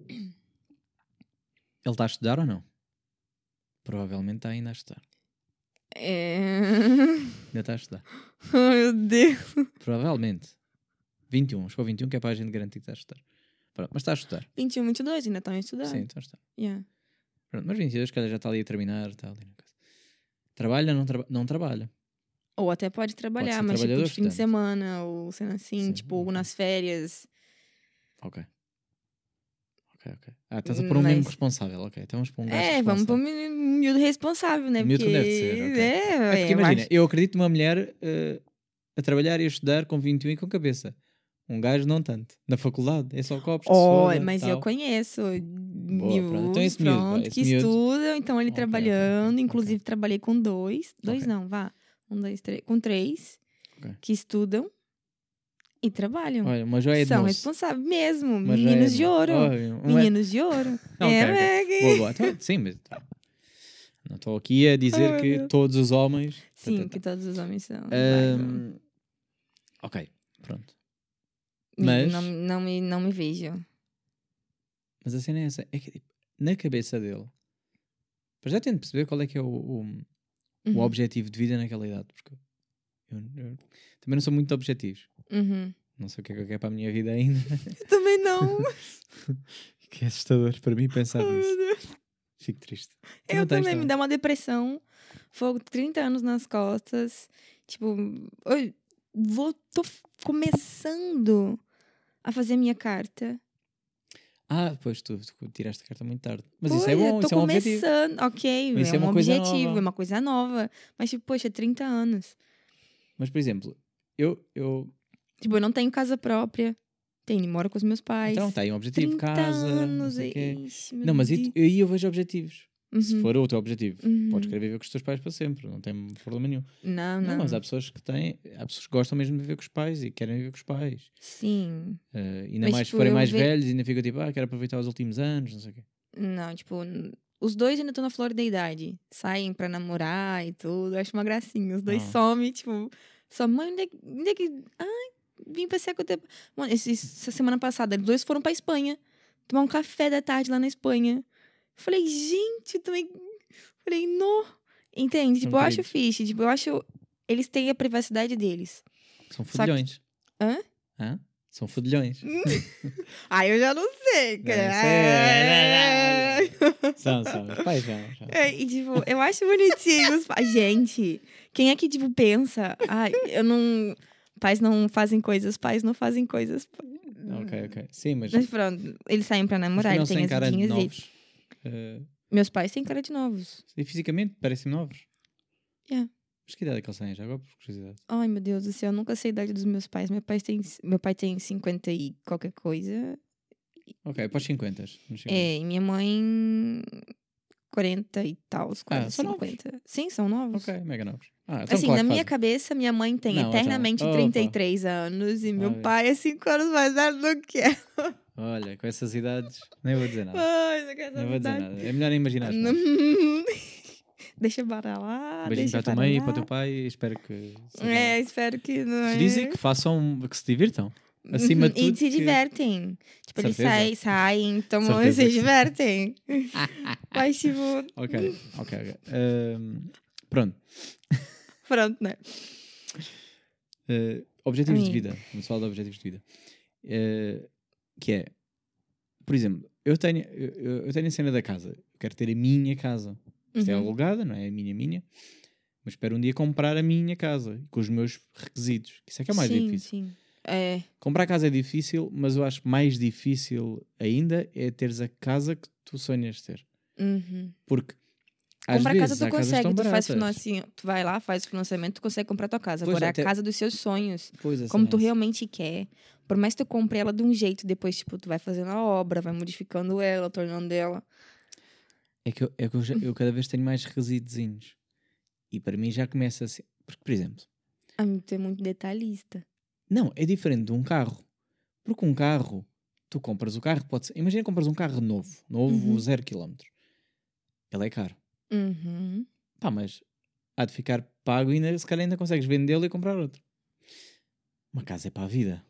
Speaker 1: ele está a estudar ou não? Provavelmente está ainda a estudar.
Speaker 2: É...
Speaker 1: Ainda está a estudar.
Speaker 2: Ai, meu Deus.
Speaker 1: Provavelmente. 21. Acho que foi 21 que é para a gente garantir que está a estudar. Pronto, mas está a estudar.
Speaker 2: 21, 22, ainda estão a estudar.
Speaker 1: Sim, está a estudar.
Speaker 2: Yeah.
Speaker 1: Pronto, mas 22, calhar já está ali a terminar. Está ali na casa. Trabalha, não, traba não trabalha.
Speaker 2: Ou até pode trabalhar,
Speaker 1: ser
Speaker 2: mas tipo de fim de semana, ou sendo assim,
Speaker 1: Sim,
Speaker 2: tipo,
Speaker 1: ok.
Speaker 2: nas férias.
Speaker 1: Ok. Ok, ok. Ah, estás a pôr um
Speaker 2: Mas-
Speaker 1: responsável. Ok, então vamos pôr um gajo
Speaker 2: É, vamos pôr
Speaker 1: responsável.
Speaker 2: um miúdo responsável, né?
Speaker 1: Miúdo
Speaker 2: porque...
Speaker 1: deve ser, ok.
Speaker 2: É,
Speaker 1: É porque
Speaker 2: eu
Speaker 1: imagina,
Speaker 2: acho-
Speaker 1: eu acredito numa mulher eh, a trabalhar e a estudar com 21 e com cabeça. Um gajo não tanto. Na faculdade, é só copos
Speaker 2: Oh, mas eu
Speaker 1: tal.
Speaker 2: conheço miúdos,
Speaker 1: pronto. Então esse miúdo, pá,
Speaker 2: pronto,
Speaker 1: esse
Speaker 2: que
Speaker 1: miúdo-
Speaker 2: estudam, então ele
Speaker 1: Ok, ok,
Speaker 2: trabalhando,
Speaker 1: ok,
Speaker 2: inclusive trabalhei com dois, dois não, vá, um, dois, três, com três, que estudam e trabalham.
Speaker 1: Olha, uma joia de
Speaker 2: São
Speaker 1: moço.
Speaker 2: responsáveis mesmo,
Speaker 1: Uma joia
Speaker 2: meninos de ouro, meninos de ouro.
Speaker 1: Ok,
Speaker 2: é,
Speaker 1: ok.
Speaker 2: é que-
Speaker 1: Boa, boa. Então, sim, mas. tá. Não estou aqui a dizer
Speaker 2: Ai,
Speaker 1: que todos os homens.
Speaker 2: Sim,
Speaker 1: Tá, tá,
Speaker 2: que
Speaker 1: tá.
Speaker 2: todos os homens são.
Speaker 1: Ahm, ok, pronto.
Speaker 2: Mas... Não, não, me, não me vejo.
Speaker 1: Mas a cena é essa. É que tipo, na cabeça dele. Para já tento perceber qual é que é o, o, o
Speaker 2: Uhum.
Speaker 1: objetivo de vida naquela idade. Porque eu, eu também não sou muito de objetivos.
Speaker 2: Uhum.
Speaker 1: Não sei o que é que eu quero para a minha vida ainda.
Speaker 2: Eu também não.
Speaker 1: que é assustador para mim pensar
Speaker 2: meu
Speaker 1: nisso. Fico triste. Tu
Speaker 2: Eu também, me dá uma depressão. Fogo 30 anos nas costas. Tipo, eu vou, tô começando a fazer minha carta.
Speaker 1: Ah, pois tu, tu tiraste a carta muito tarde. Mas isso
Speaker 2: Pois,
Speaker 1: é bom,
Speaker 2: eu
Speaker 1: isso é um objetivo.
Speaker 2: começando. Ok,
Speaker 1: Mas isso
Speaker 2: é,
Speaker 1: é
Speaker 2: um objetivo,
Speaker 1: nova.
Speaker 2: é uma coisa nova. Mas, tipo, poxa, 30 anos.
Speaker 1: Mas, por exemplo, eu. eu
Speaker 2: Tipo, eu não tenho casa própria. Tenho, moro com os meus pais.
Speaker 1: então, está aí um objetivo,
Speaker 2: 30
Speaker 1: casa. não
Speaker 2: anos.
Speaker 1: sei o quê.
Speaker 2: ixi, meu
Speaker 1: Não, mas aí aí eu vejo objetivos. Se
Speaker 2: Uhum,
Speaker 1: for o teu objetivo,
Speaker 2: uhum.
Speaker 1: podes querer viver com os teus pais para sempre, não tem problema nenhum.
Speaker 2: Não,
Speaker 1: Não,
Speaker 2: não.
Speaker 1: mas há pessoas que têm, há pessoas que gostam mesmo de viver com os pais e querem viver com os pais.
Speaker 2: Sim.
Speaker 1: Eh, ainda
Speaker 2: Mas,
Speaker 1: mais se
Speaker 2: tipo,
Speaker 1: forem
Speaker 2: eu
Speaker 1: mais
Speaker 2: ve-
Speaker 1: velhos, ainda ficam tipo, ah, quero aproveitar os últimos anos, não sei o quê.
Speaker 2: Não, tipo, os dois ainda estão na flor da idade. Saem pra namorar e tudo. Acho uma gracinha. Os dois
Speaker 1: Ah.
Speaker 2: somem, tipo, sua mãe, onde é, que- onde é que. Ai, vim passear com o tempo. Mano, essa semana passada, os dois foram pra Espanha. Tomar um café da tarde lá na Espanha. Falei, gente, também. Falei, no. Entende? Tipo, eu acho fixe. Tipo, eu acho. Eles têm a privacidade deles.
Speaker 1: São
Speaker 2: Só que-
Speaker 1: fudilhões.
Speaker 2: Hã?
Speaker 1: Hã? São fudilhões.
Speaker 2: Ah, eu já não sei,
Speaker 1: cara. são, são. Os pais são.
Speaker 2: É, e tipo, eu acho bonitinho os pais. Gente, quem é que, tipo, pensa? Ai, eu não. Pais não fazem coisas, pais não fazem coisas.
Speaker 1: Ok, ok. Sim, mas.
Speaker 2: Mas pronto, eles saem pra namorar, eles têm as vidinhas deles.
Speaker 1: Eh,
Speaker 2: Meus pais têm cara de novos.
Speaker 1: e fisicamente parecem novos.
Speaker 2: Yeah.
Speaker 1: Mas que idade é que eles têm? Já agora por curiosidade.
Speaker 2: Ai, meu Deus do céu, eu nunca sei a idade dos meus pais. Meu pai tem, meu pai tem 50 e qualquer coisa.
Speaker 1: Ok, para os 50. nos 50.
Speaker 2: É, e minha mãe. 40 e tal, quase
Speaker 1: Ah, são novos.
Speaker 2: 50. Sim, são novos.
Speaker 1: Ok, mega novos. Ah, então
Speaker 2: Assim,
Speaker 1: claro
Speaker 2: na minha
Speaker 1: fazem.
Speaker 2: cabeça, minha mãe tem
Speaker 1: Não, então,
Speaker 2: eternamente
Speaker 1: opa.
Speaker 2: 33 anos e meu
Speaker 1: Ai.
Speaker 2: pai é 5 anos mais velho do que eu.
Speaker 1: Olha, com essas idades, nem vou dizer nada.
Speaker 2: Não quero
Speaker 1: Nem vou dizer nada. É melhor nem imaginar.
Speaker 2: Deixa baralar,
Speaker 1: Beijinho
Speaker 2: deixa
Speaker 1: para a tua mãe e para o teu pai. Espero que.
Speaker 2: É, espero que não é.
Speaker 1: felizes e que façam, que se divirtam. Acima de
Speaker 2: Uhum, E
Speaker 1: tudo.
Speaker 2: se
Speaker 1: que-
Speaker 2: divertem. Tipo, eles saem, saem, tomam e se
Speaker 1: que
Speaker 2: divertem. Mas, tipo,
Speaker 1: Ok, ok, ok. Ahm, pronto.
Speaker 2: pronto, né?
Speaker 1: Uh, objetivos de vida. Vamos falar de objetivos de vida. Uh, que é, por exemplo, eu tenho, eu, tenho a cena da casa. Eu quero ter a minha casa. Isto é
Speaker 2: Uhum.
Speaker 1: alugada, não é a minha, minha. Mas espero um dia comprar a minha casa com os meus requisitos. Isso é que é o mais
Speaker 2: sim,
Speaker 1: difícil.
Speaker 2: Sim, É,
Speaker 1: Comprar casa é difícil, mas eu acho mais difícil ainda é teres a casa que tu sonhas ter.
Speaker 2: uhum.
Speaker 1: Porque às
Speaker 2: Comprar
Speaker 1: vezes
Speaker 2: casa tu consegue, tu faz
Speaker 1: baratas.
Speaker 2: financiamento, tu vai lá, faz o financiamento, tu consegue comprar tua casa.
Speaker 1: Pois,
Speaker 2: Agora,
Speaker 1: até-
Speaker 2: a casa dos seus sonhos,
Speaker 1: Pois, a
Speaker 2: como tu
Speaker 1: é
Speaker 2: realmente quer. Por mais que tu compre ela de um jeito, depois, tipo, tu vai fazendo a obra, vai modificando ela, tornando ela.
Speaker 1: É que eu, é que eu, já- eu cada vez tenho mais requisitozinhos. E para mim já começa assim. Porque, por exemplo,
Speaker 2: A mim, tu é muito detalhista.
Speaker 1: não, é diferente de um carro. Porque um carro, tu compras o carro, pode ser. Imagina que compras um carro novo, novo,
Speaker 2: Uhum.
Speaker 1: zero quilómetros. Ele é caro.
Speaker 2: Uhum.
Speaker 1: Pá, mas há de ficar pago e ainda, se calhar ainda consegues vendê-lo e comprar outro. Uma casa é para a vida.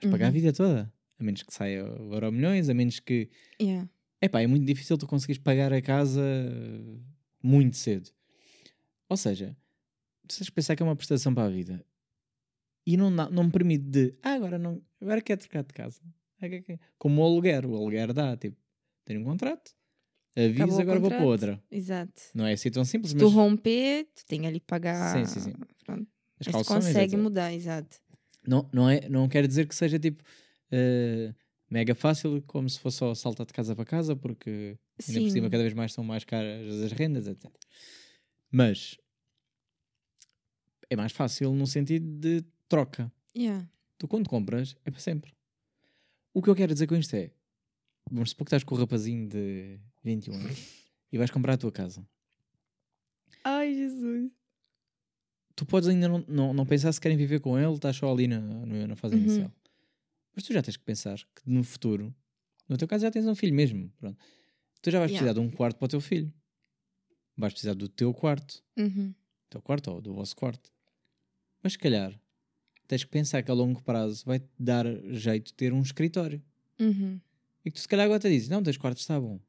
Speaker 1: Vais pagar a
Speaker 2: Uhum.
Speaker 1: vida toda. A menos que saia o euro milhões, a menos que.
Speaker 2: Yeah.
Speaker 1: Epá, é muito difícil tu conseguires pagar a casa uh, muito cedo. Ou seja, de pensar que é uma prestação para a vida e não, não me permite de ah, agora não, agora quero trocar de casa. Que- que- Como o aluguer, o aluguer dá, tipo, tenho um contrato,
Speaker 2: o
Speaker 1: agora vou para outra.
Speaker 2: Exato.
Speaker 1: Não é assim tão simples,
Speaker 2: Se
Speaker 1: mas
Speaker 2: tu romper, tu tem ali que pagar.
Speaker 1: Sim, sim, sim.
Speaker 2: Pronto.
Speaker 1: as
Speaker 2: Mas tu
Speaker 1: calções,
Speaker 2: consegue
Speaker 1: etc.
Speaker 2: mudar, exato.
Speaker 1: Não, não, é, não quer dizer que seja tipo uh, mega fácil, como se fosse só saltar de casa para casa, porque ainda por
Speaker 2: Sim.
Speaker 1: cima cada vez mais são mais caras as rendas, etc. Mas é mais fácil no sentido de troca.
Speaker 2: Yeah.
Speaker 1: Tu quando compras é para sempre. O que eu quero dizer com isto é: vamos supor que estás com o rapazinho de 21 anos e vais comprar a tua casa.
Speaker 2: Ai, Jesus.
Speaker 1: Tu podes ainda não, não, não pensar se querem viver com ele, estás só ali na, na fase
Speaker 2: Uhum.
Speaker 1: inicial. Mas tu já tens que pensar que no futuro, no teu caso já tens um filho mesmo. Pronto. Tu já vais
Speaker 2: Yeah.
Speaker 1: precisar de um quarto para o teu filho. vais precisar do teu quarto,
Speaker 2: Uhum.
Speaker 1: teu quarto ou do vosso quarto. Mas se calhar tens que pensar que a longo prazo vai-te dar jeito de ter um escritório.
Speaker 2: Uhum.
Speaker 1: E que tu se calhar agora te dizes, não, dois quartos está bom.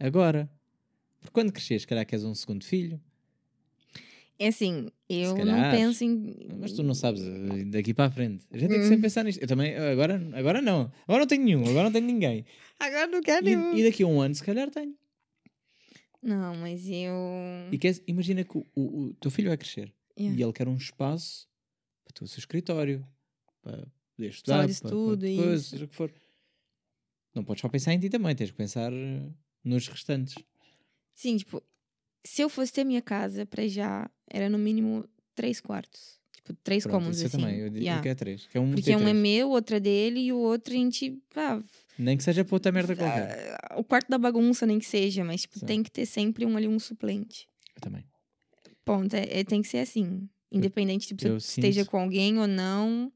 Speaker 1: Agora. Porque quando cresceres, se calhar queres um segundo filho.
Speaker 2: É assim, eu não
Speaker 1: calhar.
Speaker 2: penso em.
Speaker 1: Mas tu não sabes eh, daqui para a frente. A gente tem que
Speaker 2: Hum.
Speaker 1: sempre pensar nisto. Eu também, agora, agora não. Agora não tenho nenhum, agora não tenho ninguém.
Speaker 2: Agora não quero
Speaker 1: E,
Speaker 2: nenhum.
Speaker 1: e daqui a um ano, se calhar tenho.
Speaker 2: Não, mas eu.
Speaker 1: E queres, imagina que o, o- o teu filho vai crescer
Speaker 2: Yeah.
Speaker 1: e ele quer um espaço para ter o seu escritório, para poder estudar, para, para coisa,
Speaker 2: isso.
Speaker 1: seja o que for. Não podes só pensar em ti também, tens que pensar eh, nos restantes.
Speaker 2: Sim, tipo, se eu fosse ter minha casa pra já, era no mínimo três quartos. Tipo, três
Speaker 1: Pronto,
Speaker 2: cômodos, assim.
Speaker 1: também, eu digo
Speaker 2: Yeah.
Speaker 1: que é três. Que é um
Speaker 2: Porque um é meu, outro é dele e o outro a gente.
Speaker 1: Nem que seja para outra merda qualquer.
Speaker 2: ah, o quarto da bagunça, nem que seja, mas tipo,
Speaker 1: Sim.
Speaker 2: tem que ter sempre um ali, um suplente.
Speaker 1: Eu também.
Speaker 2: Ponto. É, é- tem que ser assim. Independente, tipo, se eu
Speaker 1: eu
Speaker 2: esteja
Speaker 1: sinto-
Speaker 2: com alguém ou não.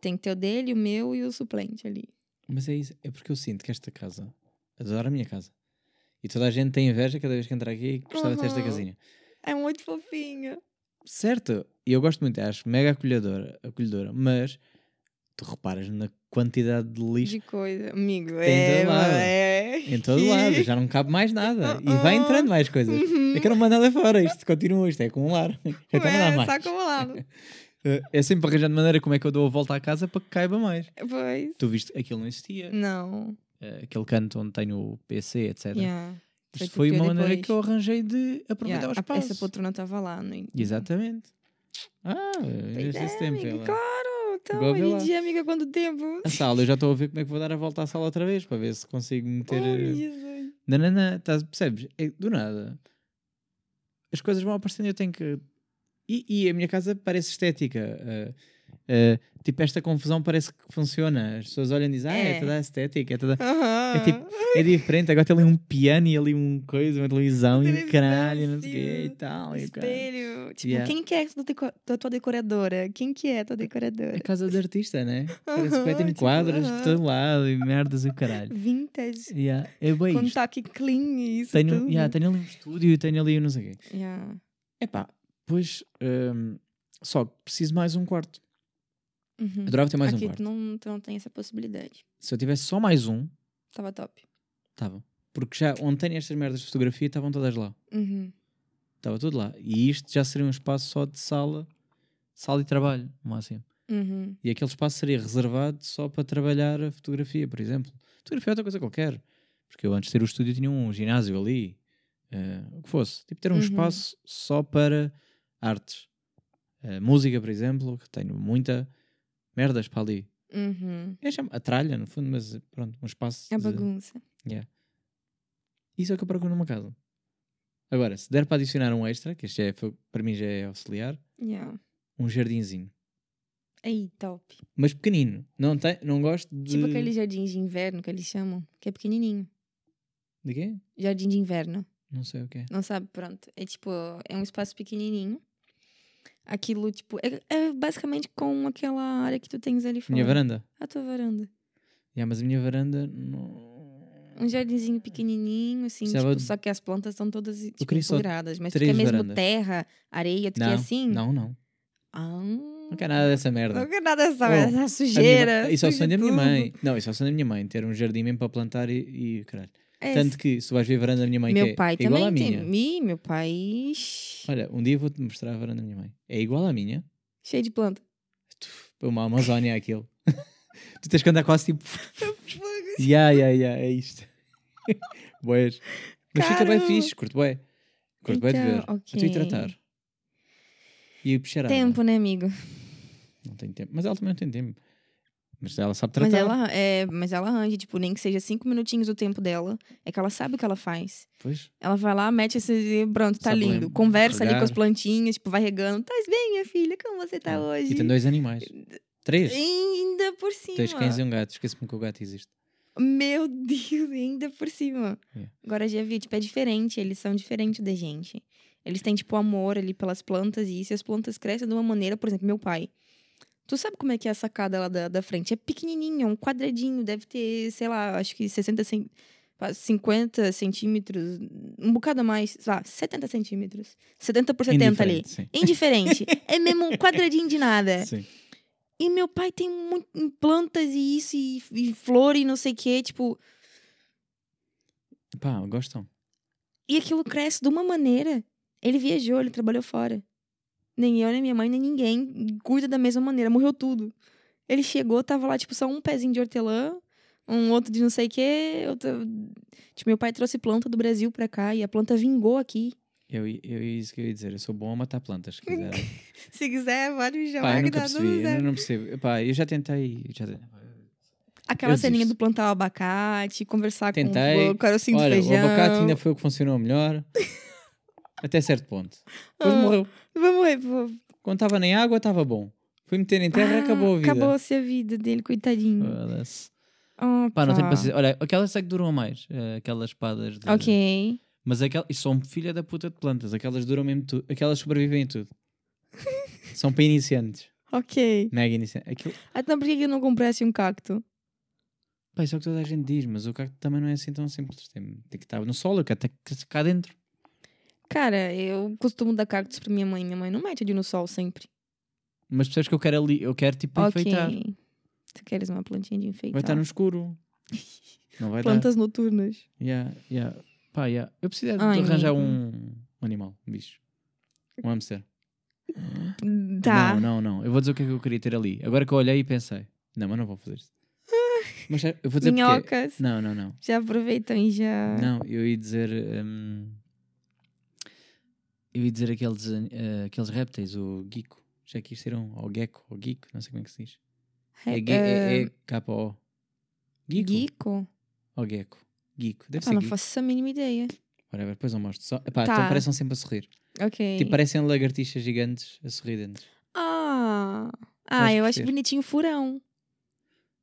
Speaker 2: Tem que ter o dele, o meu e o suplente ali.
Speaker 1: Mas é isso, é porque eu sinto que esta casa, adoro a minha casa. E toda a gente tem inveja cada vez que entra aqui e gostava de ter esta casinha.
Speaker 2: É muito fofinho.
Speaker 1: Certo, e eu gosto muito, acho mega acolhedora, acolhedora, mas tu reparas na quantidade de lixo
Speaker 2: De coisa. Amigo,
Speaker 1: Tem em
Speaker 2: é.
Speaker 1: todo lado.
Speaker 2: é.
Speaker 1: em todo lado, já não cabe mais nada. E vai entrando mais coisas.
Speaker 2: Uhum.
Speaker 1: É que eu não mando nada fora, isto continua, isto é acumular. Está a
Speaker 2: É,
Speaker 1: mandar mais.
Speaker 2: só acumulado.
Speaker 1: Eh, É sempre arranjando maneira como é que eu dou a volta à casa para que caiba mais.
Speaker 2: Pois.
Speaker 1: Tu viste, aquilo não existia.
Speaker 2: Não.
Speaker 1: Eh, Aquele canto onde tenho o PC, etc.
Speaker 2: Yeah.
Speaker 1: Isto
Speaker 2: Foi
Speaker 1: foi
Speaker 2: tudo
Speaker 1: uma maneira
Speaker 2: depois.
Speaker 1: que eu arranjei de aproveitar
Speaker 2: Yeah,
Speaker 1: o espaço.
Speaker 2: Essa poltrona tava lá. No...
Speaker 1: Exatamente. Ah,
Speaker 2: Pois
Speaker 1: este
Speaker 2: é,
Speaker 1: esse tempo. ela.
Speaker 2: claro. Então, hoje em dia, amiga, quanto tempo?
Speaker 1: A sala, eu já estou a ver como é que vou dar a volta à sala outra vez para ver se consigo meter.
Speaker 2: Jesus.
Speaker 1: Não, não, não, estás- percebes? É do nada. As coisas vão aparecendo e eu tenho que. E, e a minha casa parece estética. eh, eh, tipo, esta confusão parece que funciona. As pessoas olham e dizem, ah, é,
Speaker 2: É.
Speaker 1: toda estética, é toda. É tipo, é diferente. Agora tem ali um piano e ali um coisa, uma televisão e um caralho, não sei o quê e tal. E.
Speaker 2: Espelho. Tipo,
Speaker 1: Yeah.
Speaker 2: quem que é a tua deco- tua, tua decoradora? Quem que é a tua decoradora?
Speaker 1: É casa de artista, né? Parece que
Speaker 2: Aham, tipo,
Speaker 1: quadros de
Speaker 2: aham.
Speaker 1: todo lado e merdas e o caralho.
Speaker 2: Vintage.
Speaker 1: Yeah, é bem
Speaker 2: Com
Speaker 1: isto.
Speaker 2: toque clean e isso
Speaker 1: Tenho,
Speaker 2: tudo.
Speaker 1: yeah, tenho ali um estúdio e tenho ali um não sei o quê.
Speaker 2: Yeah.
Speaker 1: Epá, pois hum, só preciso mais um quarto.
Speaker 2: Uhum.
Speaker 1: Adorava ter mais
Speaker 2: Aqui
Speaker 1: um quarto.
Speaker 2: não, tu não tem essa possibilidade.
Speaker 1: Se eu tivesse só mais um,
Speaker 2: Tava top.
Speaker 1: estava. Porque já tenho estas merdas de fotografia estavam todas lá.
Speaker 2: Uhum.
Speaker 1: Estava tudo lá. E isto já seria um espaço só de sala, sala e trabalho, no máximo.
Speaker 2: Uhum.
Speaker 1: E aquele espaço seria reservado só para trabalhar a fotografia, por exemplo. Fotografia é outra coisa qualquer. Porque eu antes de ter o estúdio tinha um ginásio ali. eh, o que fosse. Tipo, ter um
Speaker 2: Uhum.
Speaker 1: espaço só para artes. Música, por exemplo, que tenho muita merdas para ali.
Speaker 2: Uhum.
Speaker 1: É chama- a tralha, no fundo, mas pronto, um espaço.
Speaker 2: A
Speaker 1: de-
Speaker 2: bagunça.
Speaker 1: Isso é o que eu procuro numa casa. Agora, se der para adicionar um extra, que este é, para mim já é auxiliar,
Speaker 2: Yeah.
Speaker 1: um jardinzinho.
Speaker 2: Aí, top.
Speaker 1: Mas pequenino. Não, tem, não gosto de.
Speaker 2: Tipo aquele jardim de inverno que eles chamam, que é pequenininho.
Speaker 1: De quê?
Speaker 2: Jardim de inverno.
Speaker 1: Não sei o que é.
Speaker 2: Não sabe? Pronto. É tipo, é um espaço pequenininho. Aquilo, tipo, é, é basicamente com aquela área que tu tens ali fora.
Speaker 1: Minha varanda.
Speaker 2: A tua varanda.
Speaker 1: Yeah, mas a minha varanda. Não...
Speaker 2: Um jardinzinho pequenininho, assim, tipo,
Speaker 1: de-
Speaker 2: só que as plantas estão todas tipo. Mas tu quer mesmo
Speaker 1: varandas.
Speaker 2: terra, areia, tu
Speaker 1: Não,
Speaker 2: quer assim?
Speaker 1: não, não.
Speaker 2: Ah,
Speaker 1: Não quero nada dessa merda.
Speaker 2: não quer nada dessa,
Speaker 1: Oh,
Speaker 2: essa
Speaker 1: A minha
Speaker 2: sujeira.
Speaker 1: mãe- Isso é o sonho da minha mãe. Não, isso é o sonho da minha mãe. Ter um jardim mesmo para plantar e, e caralho.
Speaker 2: É,
Speaker 1: Tanto que se tu vais ver a varanda da minha mãe,
Speaker 2: meu
Speaker 1: que é,
Speaker 2: pai
Speaker 1: é igual à
Speaker 2: também
Speaker 1: minha.
Speaker 2: tem. Ih, meu pai. ixi,
Speaker 1: Olha, um dia vou-te mostrar a varanda da minha mãe. É igual à minha.
Speaker 2: Cheio de planta.
Speaker 1: Uma Amazónia aquilo. tu tens que andar quase tipo. Ya, ya, ya, é isto. Boas. Mas fica bem
Speaker 2: Caro.
Speaker 1: fixe, curto bem. Curto bem de ver.
Speaker 2: Então,
Speaker 1: Eu tenho que
Speaker 2: ok.
Speaker 1: tratar. E pichar
Speaker 2: Tempo, né, amigo?
Speaker 1: Não tem tempo. Mas ela também não tem tempo. Mas ela sabe
Speaker 2: Mas
Speaker 1: tratar.
Speaker 2: ela, é, mas ela arranja, tipo, nem que seja cinco minutinhos do tempo dela. É que ela sabe o que ela faz.
Speaker 1: Pois.
Speaker 2: Ela vai lá, mete esse. Pronto, tá
Speaker 1: Sabe
Speaker 2: lindo.
Speaker 1: lem-
Speaker 2: Conversa ali com as
Speaker 1: regar.
Speaker 2: plantinhas, tipo, vai regando. Tá bem, minha filha? Como você tá
Speaker 1: Ah,
Speaker 2: hoje?
Speaker 1: E tem dois animais. Três.
Speaker 2: Ainda por cima.
Speaker 1: Dois cães e um gato. Esqueci-me que o gato existe.
Speaker 2: Meu Deus, ainda por cima.
Speaker 1: É.
Speaker 2: Agora já vi, tipo, é diferente. Eles são diferentes da gente. Eles têm, tipo, amor ali pelas plantas. E isso, e as plantas crescem de uma maneira, por exemplo, meu pai. Tu sabe como é que é a sacada lá da, da frente? É pequenininho, é um quadradinho. Deve ter, sei lá, acho que 60 cen... pá, 50 centímetros, um bocado a mais, sei lá, 70 centímetros. 70 por 70 ali.
Speaker 1: Indiferente, sim.
Speaker 2: Indiferente. é mesmo um quadradinho de nada.
Speaker 1: Sim.
Speaker 2: E meu pai tem muito plantas e isso, e, e flor e não sei o quê, tipo.
Speaker 1: Pá, gostam.
Speaker 2: E aquilo cresce de uma maneira. Ele viajou, ele trabalhou fora. Nem eu, nem minha mãe, nem ninguém cuida da mesma maneira. Morreu tudo. Ele chegou, tava lá, tipo, só um pezinho de hortelã, um outro de não sei o quê. Outro... Tipo, meu pai trouxe planta do Brasil pra cá e a planta vingou aqui.
Speaker 1: Eu, eu, isso que eu ia dizer. Eu sou bom a matar plantas, se quiser.
Speaker 2: Se quiser, pode me
Speaker 1: Pá,
Speaker 2: chamar
Speaker 1: eu
Speaker 2: que
Speaker 1: nunca
Speaker 2: tá
Speaker 1: percebi. Eu não percebo. Pá, eu já tentei. Já tentei.
Speaker 2: Aquela
Speaker 1: eu
Speaker 2: ceninha
Speaker 1: desisto.
Speaker 2: do plantar o abacate, conversar
Speaker 1: Tentei.
Speaker 2: com o carocinho
Speaker 1: Olha,
Speaker 2: do feijão.
Speaker 1: o abacate ainda foi o que funcionou melhor. Até certo ponto. Depois
Speaker 2: Ah.
Speaker 1: morreu.
Speaker 2: Vai morrer.
Speaker 1: Quando estava nem água, estava bom. Fui meter em terra,
Speaker 2: Ah,
Speaker 1: acabou a vida.
Speaker 2: Acabou-se a vida dele, coitadinho.
Speaker 1: Foda-se.
Speaker 2: Oh,
Speaker 1: Pá, não tenho paciência. Olha, aquelas é que duram mais. eh, Aquelas espadas. De...
Speaker 2: Ok.
Speaker 1: Mas aquelas. Isto são filha da puta de plantas. Aquelas duram mesmo tudo. Aquelas sobrevivem em tudo. são para iniciantes.
Speaker 2: Ok.
Speaker 1: Mega iniciantes. Aquilo...
Speaker 2: Então por que eu não comprasse um cacto?
Speaker 1: Pá, isso é o que toda a gente diz, mas o cacto também não é assim tão simples. Tem, tem que estar no solo, que até cá dentro.
Speaker 2: Cara, eu costumo dar cactos pra minha mãe. Minha mãe não mete ali no sol sempre.
Speaker 1: Mas percebes que eu quero ali, eu quero tipo
Speaker 2: ok.
Speaker 1: enfeitar.
Speaker 2: Tu queres uma plantinha de enfeitar?
Speaker 1: Vai estar no escuro. Não vai
Speaker 2: Plantas noturnas.
Speaker 1: dar. Yeah, yeah. Pá, yeah. Eu preciso é de
Speaker 2: Ai,
Speaker 1: arranjar um, um animal, um bicho. Um hamster.
Speaker 2: Tá.
Speaker 1: Não, não, não. Eu vou dizer o que é que eu queria ter ali. Agora que eu olhei e pensei, não, mas não vou fazer isso. Mas eu vou dizer porque.
Speaker 2: Minhocas.
Speaker 1: Não, não, não.
Speaker 2: Já aproveitam e já.
Speaker 1: Não, eu ia dizer. hum, eu ia dizer aqueles, eh, aqueles répteis, o Gico. Já que isto eram. Ou Gecko, ou Gico, não sei como é que se diz. É, Ge- é,
Speaker 2: eh,
Speaker 1: é K-O. Gico?
Speaker 2: Gico?
Speaker 1: Ou Gecko? Gico. Deve
Speaker 2: Ah,
Speaker 1: ser
Speaker 2: não faço a mínima ideia.
Speaker 1: Whatever, depois eu mostro. Só, epá,
Speaker 2: Tá.
Speaker 1: então parecem sempre a sorrir.
Speaker 2: Ok.
Speaker 1: Tipo, parecem lagartixas gigantes a sorrir dentro.
Speaker 2: Ah.
Speaker 1: Vais
Speaker 2: Ah, eu acho
Speaker 1: curtir.
Speaker 2: bonitinho o furão.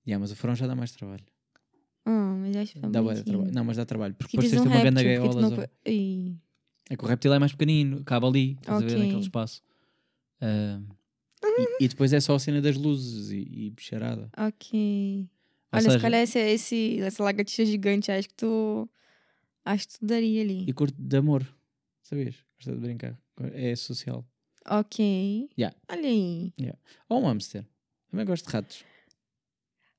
Speaker 1: Yeah, mas o furão já dá mais trabalho.
Speaker 2: Ah, mas acho tão
Speaker 1: Dá
Speaker 2: bonitinho.
Speaker 1: trabalho. Não, mas dá trabalho. Porque
Speaker 2: Que
Speaker 1: depois tens
Speaker 2: um
Speaker 1: uma grande
Speaker 2: réptil,
Speaker 1: gaiola.
Speaker 2: não...
Speaker 1: É que o réptil é mais pequenino, cabe ali, estás a ver naquele espaço. Ah, e, e depois é só a cena das luzes e, e bicharada.
Speaker 2: Ok.
Speaker 1: Ou
Speaker 2: Olha, se
Speaker 1: seja,
Speaker 2: calhar esse, esse, essa lagartixa gigante, acho que tu. Acho que tu daria ali.
Speaker 1: E curto de amor, sabias? Gosta de brincar. É social.
Speaker 2: Ok.
Speaker 1: Yeah.
Speaker 2: Olha aí.
Speaker 1: Ou um hamster. Também gosto de ratos.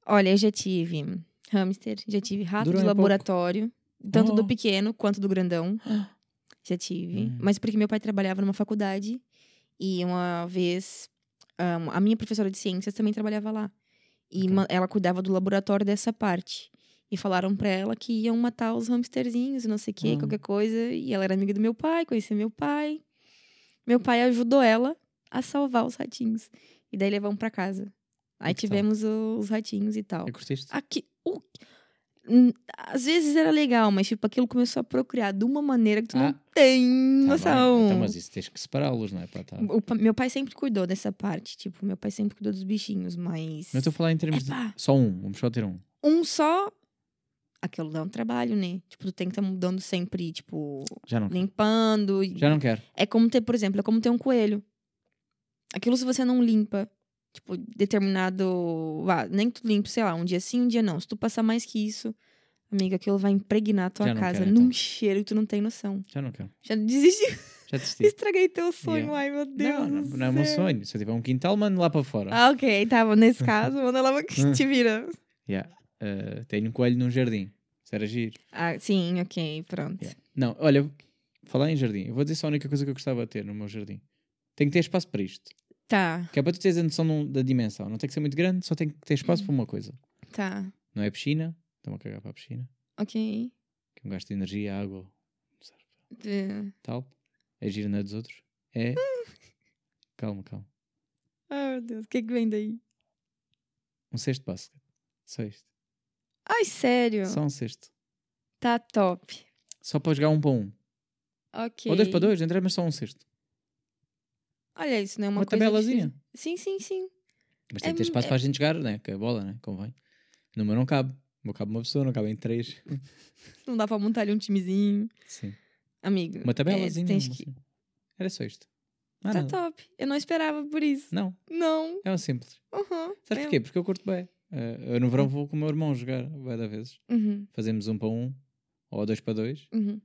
Speaker 2: Olha, eu já tive hamster, já tive rato
Speaker 1: Duram
Speaker 2: de
Speaker 1: é pouco.
Speaker 2: laboratório, tanto
Speaker 1: Oh.
Speaker 2: do pequeno quanto do grandão. Já tive.
Speaker 1: Hum.
Speaker 2: Mas porque meu pai trabalhava numa faculdade e uma vez ah, a minha professora de ciências também trabalhava lá. E
Speaker 1: Ok.
Speaker 2: ma- ela cuidava do laboratório dessa parte. E falaram pra ela que iam matar os hamsterzinhos e não sei o que,
Speaker 1: Hum.
Speaker 2: qualquer coisa. E ela era amiga do meu pai, conhecia meu pai. Meu pai ajudou ela a salvar os ratinhos. E daí levamos pra casa. Aí
Speaker 1: tal?
Speaker 2: tivemos o- os ratinhos e tal.
Speaker 1: É curtiste?
Speaker 2: Aqui, Hum, às vezes era legal, mas tipo, aquilo começou a procriar de uma maneira que tu
Speaker 1: Ah,
Speaker 2: não tem
Speaker 1: Tá
Speaker 2: noção.
Speaker 1: Então, mas isso tens que separá-los, não é? Pá, tá.
Speaker 2: O meu pai sempre cuidou dessa parte, tipo, meu pai sempre cuidou dos bichinhos, mas.
Speaker 1: Não estou a falar em termos
Speaker 2: Epá.
Speaker 1: de. Só um, vamos só ter um.
Speaker 2: Um só. Aquilo dá um trabalho, né? Tipo, tu tem que estar mudando sempre, tipo,
Speaker 1: Já não
Speaker 2: limpando.
Speaker 1: Já não quero.
Speaker 2: É como ter, por exemplo, é como ter um coelho. Aquilo se você não limpa, tipo, determinado. Ah, nem que tu limpa, sei lá, um dia sim, um dia não. Se tu passar mais que isso, amiga, aquilo vai impregnar a tua
Speaker 1: Já
Speaker 2: casa
Speaker 1: quero,
Speaker 2: num
Speaker 1: então.
Speaker 2: cheiro que tu não tem noção.
Speaker 1: Já não quero.
Speaker 2: Já desisti.
Speaker 1: Já desisti.
Speaker 2: Estraguei teu sonho,
Speaker 1: Yeah.
Speaker 2: ai meu Deus.
Speaker 1: Não, não, não é meu sonho. Se eu tiver um quintal, mando lá para fora.
Speaker 2: Ah, ok, tava nesse caso, manda lá que te vira.
Speaker 1: Yeah. Uh, tenho um coelho num jardim. Era giro.
Speaker 2: Ah, sim, ok, pronto.
Speaker 1: Yeah. Não, olha, falar em jardim. Eu vou dizer só a única coisa que eu gostava de ter no meu jardim. Tem que ter espaço para isto.
Speaker 2: Tá,
Speaker 1: Que é para tu teres a noção num- da dimensão. Não tem que ser muito grande, só tem que ter espaço para uma coisa.
Speaker 2: tá,
Speaker 1: Não é piscina. Estão a cagar para a piscina.
Speaker 2: ok.
Speaker 1: Que é um gasto de energia, água, não serve
Speaker 2: De-
Speaker 1: tal. É giro na dos outros. É. calma, calma.
Speaker 2: Ai, meu Deus, o que que vem daí?
Speaker 1: Um cesto de basquete. Só isto.
Speaker 2: Ai, sério?
Speaker 1: Só um cesto.
Speaker 2: Tá top.
Speaker 1: Só para jogar um para um.
Speaker 2: Ok.
Speaker 1: Ou dois para dois, entre mas só um cesto.
Speaker 2: Olha, isso não é uma,
Speaker 1: Uma
Speaker 2: coisa
Speaker 1: tabelazinha.
Speaker 2: difícil. Sim, sim, sim.
Speaker 1: Mas tem
Speaker 2: É
Speaker 1: que ter
Speaker 2: m-
Speaker 1: espaço
Speaker 2: é-
Speaker 1: para a gente jogar, né? Que é a bola, né? Convém. No meu não cabe. No meu cabe uma pessoa, não cabe em três.
Speaker 2: Não dá pra montar ali um timezinho.
Speaker 1: Sim.
Speaker 2: Amigo.
Speaker 1: Uma
Speaker 2: é,
Speaker 1: tabelazinha.
Speaker 2: tens
Speaker 1: uma
Speaker 2: que...
Speaker 1: assim. Era só isto. Há
Speaker 2: Tá
Speaker 1: nada.
Speaker 2: top. Eu não esperava por isso.
Speaker 1: Não,
Speaker 2: Não.
Speaker 1: é um simples.
Speaker 2: Uhum.
Speaker 1: Sabes
Speaker 2: É-
Speaker 1: porquê? Porque eu curto bem. Eh, eu no verão vou com o meu irmão jogar, vai da vezes.
Speaker 2: Uhum.
Speaker 1: Fazemos um para um. ou dois para dois,
Speaker 2: Uhum.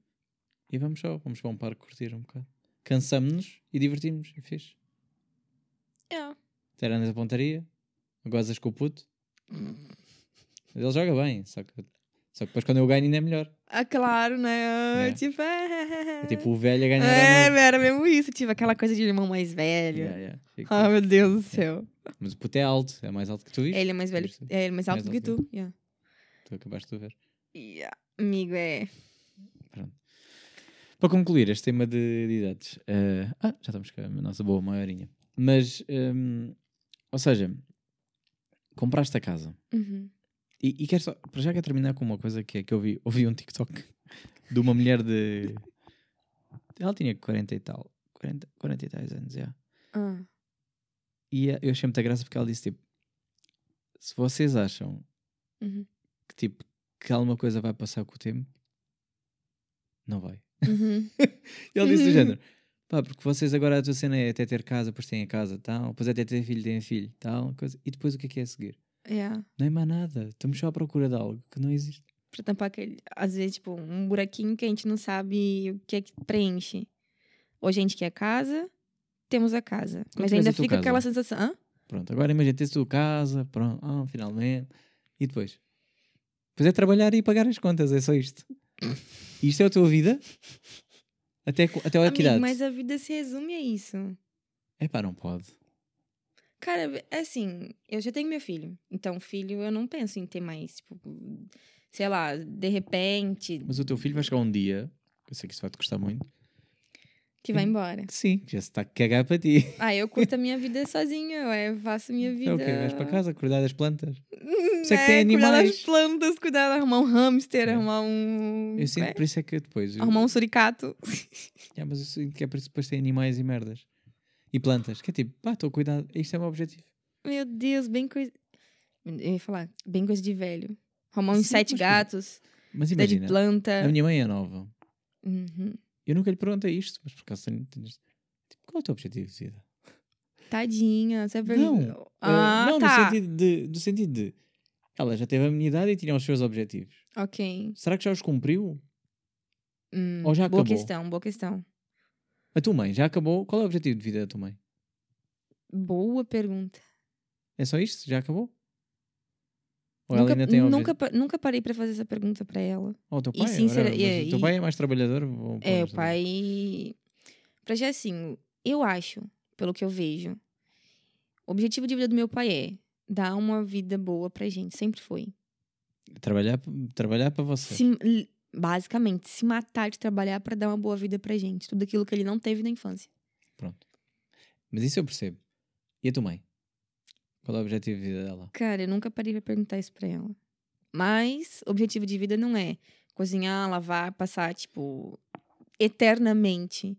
Speaker 1: e vamos só, vamos para um parque curtir um bocado. Cansamos-nos e divertimos, é fixe.
Speaker 2: Yeah.
Speaker 1: Até andas a pontaria, gozas com o puto. Mas ele joga bem, só que, só que depois quando eu ganho ainda é melhor.
Speaker 2: Ah, claro, né?
Speaker 1: Yeah.
Speaker 2: Tipo, é...
Speaker 1: É tipo o velho a ganhar
Speaker 2: É,
Speaker 1: a
Speaker 2: era mesmo isso. Tipo, aquela coisa de irmão mais velho.
Speaker 1: Yeah, yeah. Fica-
Speaker 2: Ah, meu Deus do céu.
Speaker 1: Mas o puto é alto, é mais alto que tu viste.
Speaker 2: Ele é mais velho. É, ele é mais alto
Speaker 1: Mais
Speaker 2: do que
Speaker 1: alto
Speaker 2: tu. Yeah.
Speaker 1: Tu acabaste de ver.
Speaker 2: Yeah. Amigo, é.
Speaker 1: Para concluir este tema de, de idades, eh, ah, já estamos com a nossa boa maiorinha. Mas, hum, ou seja, compraste a casa
Speaker 2: Uhum.
Speaker 1: e, e quero só, para já quero terminar com uma coisa que é que eu vi, ouvi um TikTok de uma mulher de. Ela tinha 40 e tal, 40, 40 e tais anos, já.
Speaker 2: Ah.
Speaker 1: E eh, eu achei muita graça porque ela disse tipo: se vocês acham
Speaker 2: Uhum.
Speaker 1: que tipo que alguma coisa vai passar com o tempo, não vai.
Speaker 2: Uhum.
Speaker 1: Ele disse do
Speaker 2: Uhum.
Speaker 1: género: pá, porque vocês agora a tua cena é até ter casa, depois têm a casa, tal, depois até ter filho, têm filho, tal, coisa. E depois o que é que é a seguir?
Speaker 2: Yeah.
Speaker 1: Não é mais nada. Estamos só à procura de algo que não existe.
Speaker 2: Pra tampar aquele. Às vezes, tipo, um buraquinho que a gente não sabe o que é que preenche. Hoje a gente quer casa, temos a casa.
Speaker 1: Quando
Speaker 2: mas ainda fica
Speaker 1: casa?
Speaker 2: aquela sensação. Hã?
Speaker 1: Pronto, agora imagina, tens tua casa, pronto, ah, finalmente. E depois? Depois é trabalhar e pagar as contas, é só isto. Isto é a tua vida? Até, até a que idade?
Speaker 2: mas a vida se resume a isso.
Speaker 1: É pá, não pode.
Speaker 2: Cara, é assim, eu já tenho meu filho. Então, filho, eu não penso em ter mais, tipo, sei lá, de repente,
Speaker 1: Mas o teu filho vai chegar um dia, eu sei que isso vai te custar muito,
Speaker 2: que vai embora.
Speaker 1: que sim, que já se está a cagar para ti.
Speaker 2: Ah, eu curto a minha vida sozinha, eu faço a minha vida.
Speaker 1: É o quê? Vais para casa cuidar das plantas?
Speaker 2: Hum,
Speaker 1: Isso é que tem
Speaker 2: Cuidar das
Speaker 1: animais.
Speaker 2: plantas, cuidar, arrumar um hamster,
Speaker 1: É.
Speaker 2: arrumar um.
Speaker 1: Eu sinto
Speaker 2: é?
Speaker 1: por isso é que depois. eu-
Speaker 2: Arrumar um suricato.
Speaker 1: Yeah, mas eu sinto que é por isso que depois tem animais e merdas. E plantas. Que é tipo, pá, estou a cuidar. Isto é o meu objetivo.
Speaker 2: Meu Deus, bem coisa. Eu ia falar, bem coisa de velho. Arrumar uns
Speaker 1: Sim,
Speaker 2: sete
Speaker 1: mas,
Speaker 2: gatos,
Speaker 1: Mas
Speaker 2: cuidar de
Speaker 1: imagina,
Speaker 2: planta.
Speaker 1: a minha mãe é nova.
Speaker 2: Uhum.
Speaker 1: Eu nunca lhe perguntei isto, mas por acaso tenho. tipo, qual é o teu objetivo de vida?
Speaker 2: Tadinha, você
Speaker 1: Não,
Speaker 2: pergunta.
Speaker 1: Ah, não,
Speaker 2: tá.
Speaker 1: no, sentido de, do sentido de. Ela já teve a minha idade e tinha os seus objetivos.
Speaker 2: Ok.
Speaker 1: Será que já os cumpriu?
Speaker 2: Hum,
Speaker 1: Ou já
Speaker 2: boa
Speaker 1: acabou?
Speaker 2: questão, boa questão.
Speaker 1: A tua mãe já acabou? Qual é o objetivo de vida da tua mãe?
Speaker 2: Boa pergunta.
Speaker 1: É só isto? Já acabou? Ou ela
Speaker 2: Nunca,
Speaker 1: ainda tem
Speaker 2: nunca, pa- nunca parei pra fazer essa pergunta pra ela.
Speaker 1: Ou o teu
Speaker 2: e
Speaker 1: pai?
Speaker 2: sincera-
Speaker 1: whatever, mas
Speaker 2: e-
Speaker 1: teu
Speaker 2: e-
Speaker 1: pai é mais trabalhador?
Speaker 2: É, o pai. Pra já assim, eu acho, pelo que eu vejo, o objetivo de vida do meu pai é dar uma vida boa pra gente. Sempre foi.
Speaker 1: Trabalhar, trabalhar para você.
Speaker 2: Se- basicamente, se matar de trabalhar pra dar uma boa vida pra gente. Tudo aquilo que ele não teve na infância.
Speaker 1: Pronto. Mas isso eu percebo. E a tua mãe? Qual é o objetivo de vida dela?
Speaker 2: Cara, eu nunca parei pra perguntar isso pra ela. Mas o objetivo de vida não é cozinhar, lavar, passar, tipo, eternamente.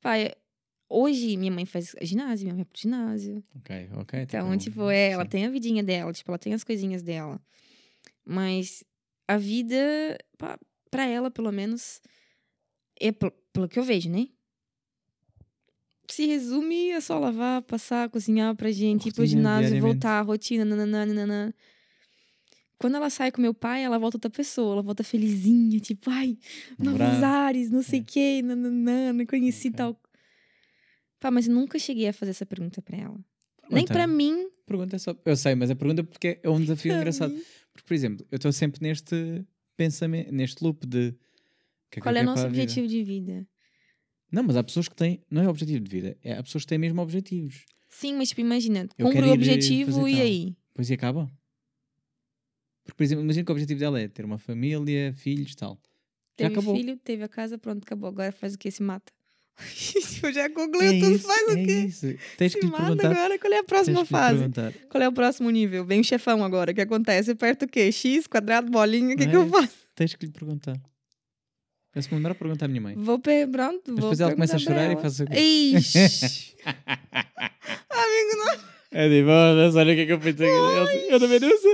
Speaker 2: Pai, hoje minha mãe faz ginásio, minha mãe vai pro ginásio.
Speaker 1: Ok, ok.
Speaker 2: Então, tipo, é, ela
Speaker 1: sim.
Speaker 2: tem a vidinha dela, tipo, ela tem as coisinhas dela. Mas a vida, pá, pra ela, pelo menos, é pelo, pelo que eu vejo, né? Se resume a só lavar, passar, cozinhar pra gente, ir pro ginásio, voltar, rotina, nananã. Quando ela sai com meu pai, ela volta outra pessoa, ela volta felizinha, tipo, ai, novos ares, não sei o
Speaker 1: É.
Speaker 2: não conheci
Speaker 1: Ok.
Speaker 2: tal. Pá, mas nunca cheguei a fazer essa pergunta pra ela. Nem
Speaker 1: Pergunta.
Speaker 2: pra mim.
Speaker 1: Pergunta é só. Eu sei, mas a pergunta porque é um desafio engraçado.
Speaker 2: mim.
Speaker 1: Porque, por exemplo, eu estou sempre neste pensamento, neste loop de. que que
Speaker 2: Qual é o nosso
Speaker 1: a vida?
Speaker 2: objetivo de vida?
Speaker 1: Não, mas há pessoas que têm. Não é objetivo de vida, é há pessoas que têm mesmo objetivos.
Speaker 2: Sim, mas tipo, imagina,
Speaker 1: Eu
Speaker 2: cumpre o
Speaker 1: eh,
Speaker 2: objetivo e
Speaker 1: tal.
Speaker 2: aí?
Speaker 1: Depois e acaba. Porque, por exemplo, imagina que o objetivo dela é ter uma família, filhos tal. Já
Speaker 2: Teve
Speaker 1: acabou.
Speaker 2: filho, teve a casa, pronto, acabou. Agora faz o quê? Se mata. eu já concluí
Speaker 1: É
Speaker 2: tudo,
Speaker 1: isso,
Speaker 2: faz o
Speaker 1: é
Speaker 2: quê?
Speaker 1: isso. Tens
Speaker 2: Se
Speaker 1: que lhe
Speaker 2: mata
Speaker 1: perguntar.
Speaker 2: agora, qual é a próxima
Speaker 1: que
Speaker 2: fase? Qual é o próximo nível? Vem o chefão agora, o que acontece? Aperta o quê? X, quadrado, bolinha, o que,
Speaker 1: Não
Speaker 2: que eu
Speaker 1: é?
Speaker 2: faço?
Speaker 1: Tens que lhe perguntar. Parece-me lembrar perguntar à minha mãe.
Speaker 2: Vou per... pronto,
Speaker 1: Mas depois ela começa a chorar e faz o quê?
Speaker 2: Ixi! Amigo, não...
Speaker 1: É de bolas, olha o que é que eu pensei. Eu, eu também não sei.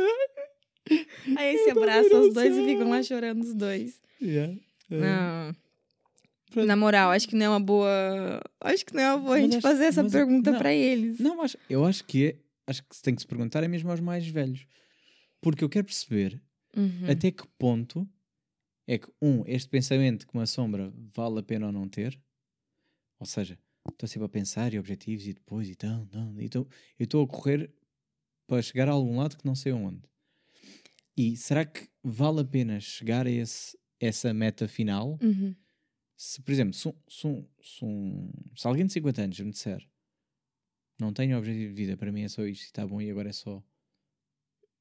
Speaker 2: Aí se abraçam os dois e ficam lá chorando os dois.
Speaker 1: Yeah.
Speaker 2: Não. Na moral, acho que não é uma boa. Acho que não é uma boa a
Speaker 1: Mas
Speaker 2: gente
Speaker 1: acho-
Speaker 2: fazer essa
Speaker 1: mas-
Speaker 2: pergunta pra eles.
Speaker 1: Não, acho, eu acho que é, acho que se tem que se perguntar é mesmo aos mais velhos. Porque eu quero perceber
Speaker 2: Uhum.
Speaker 1: até que ponto é que, um, este pensamento que uma sombra vale a pena ou não ter, ou seja, estou sempre a pensar e objetivos e depois e tal, tal, e tô, eu estou a correr para chegar a algum lado que não sei onde. E será que vale a pena chegar a esse, essa meta final?
Speaker 2: Uhum.
Speaker 1: Se, por exemplo, se, se, se se alguém de 50 anos me disser não tenho objetivo de vida, para mim é só isto e está bom e agora é só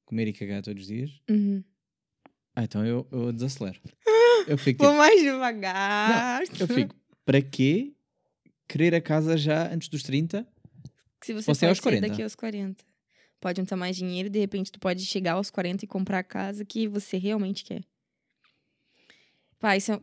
Speaker 1: comer e cagar todos os dias,
Speaker 2: Uhum.
Speaker 1: Ah, então eu, eu desacelero. Eu fico
Speaker 2: Vou
Speaker 1: tipo,
Speaker 2: mais devagar.
Speaker 1: eu fico, para quê querer a casa já antes dos 30?
Speaker 2: Se você
Speaker 1: Você é
Speaker 2: pode
Speaker 1: aos
Speaker 2: ser
Speaker 1: 40.
Speaker 2: daqui aos 40. Pode juntar mais dinheiro e de repente tu pode chegar aos 40 e comprar a casa que você realmente quer. Pá, isso é. um-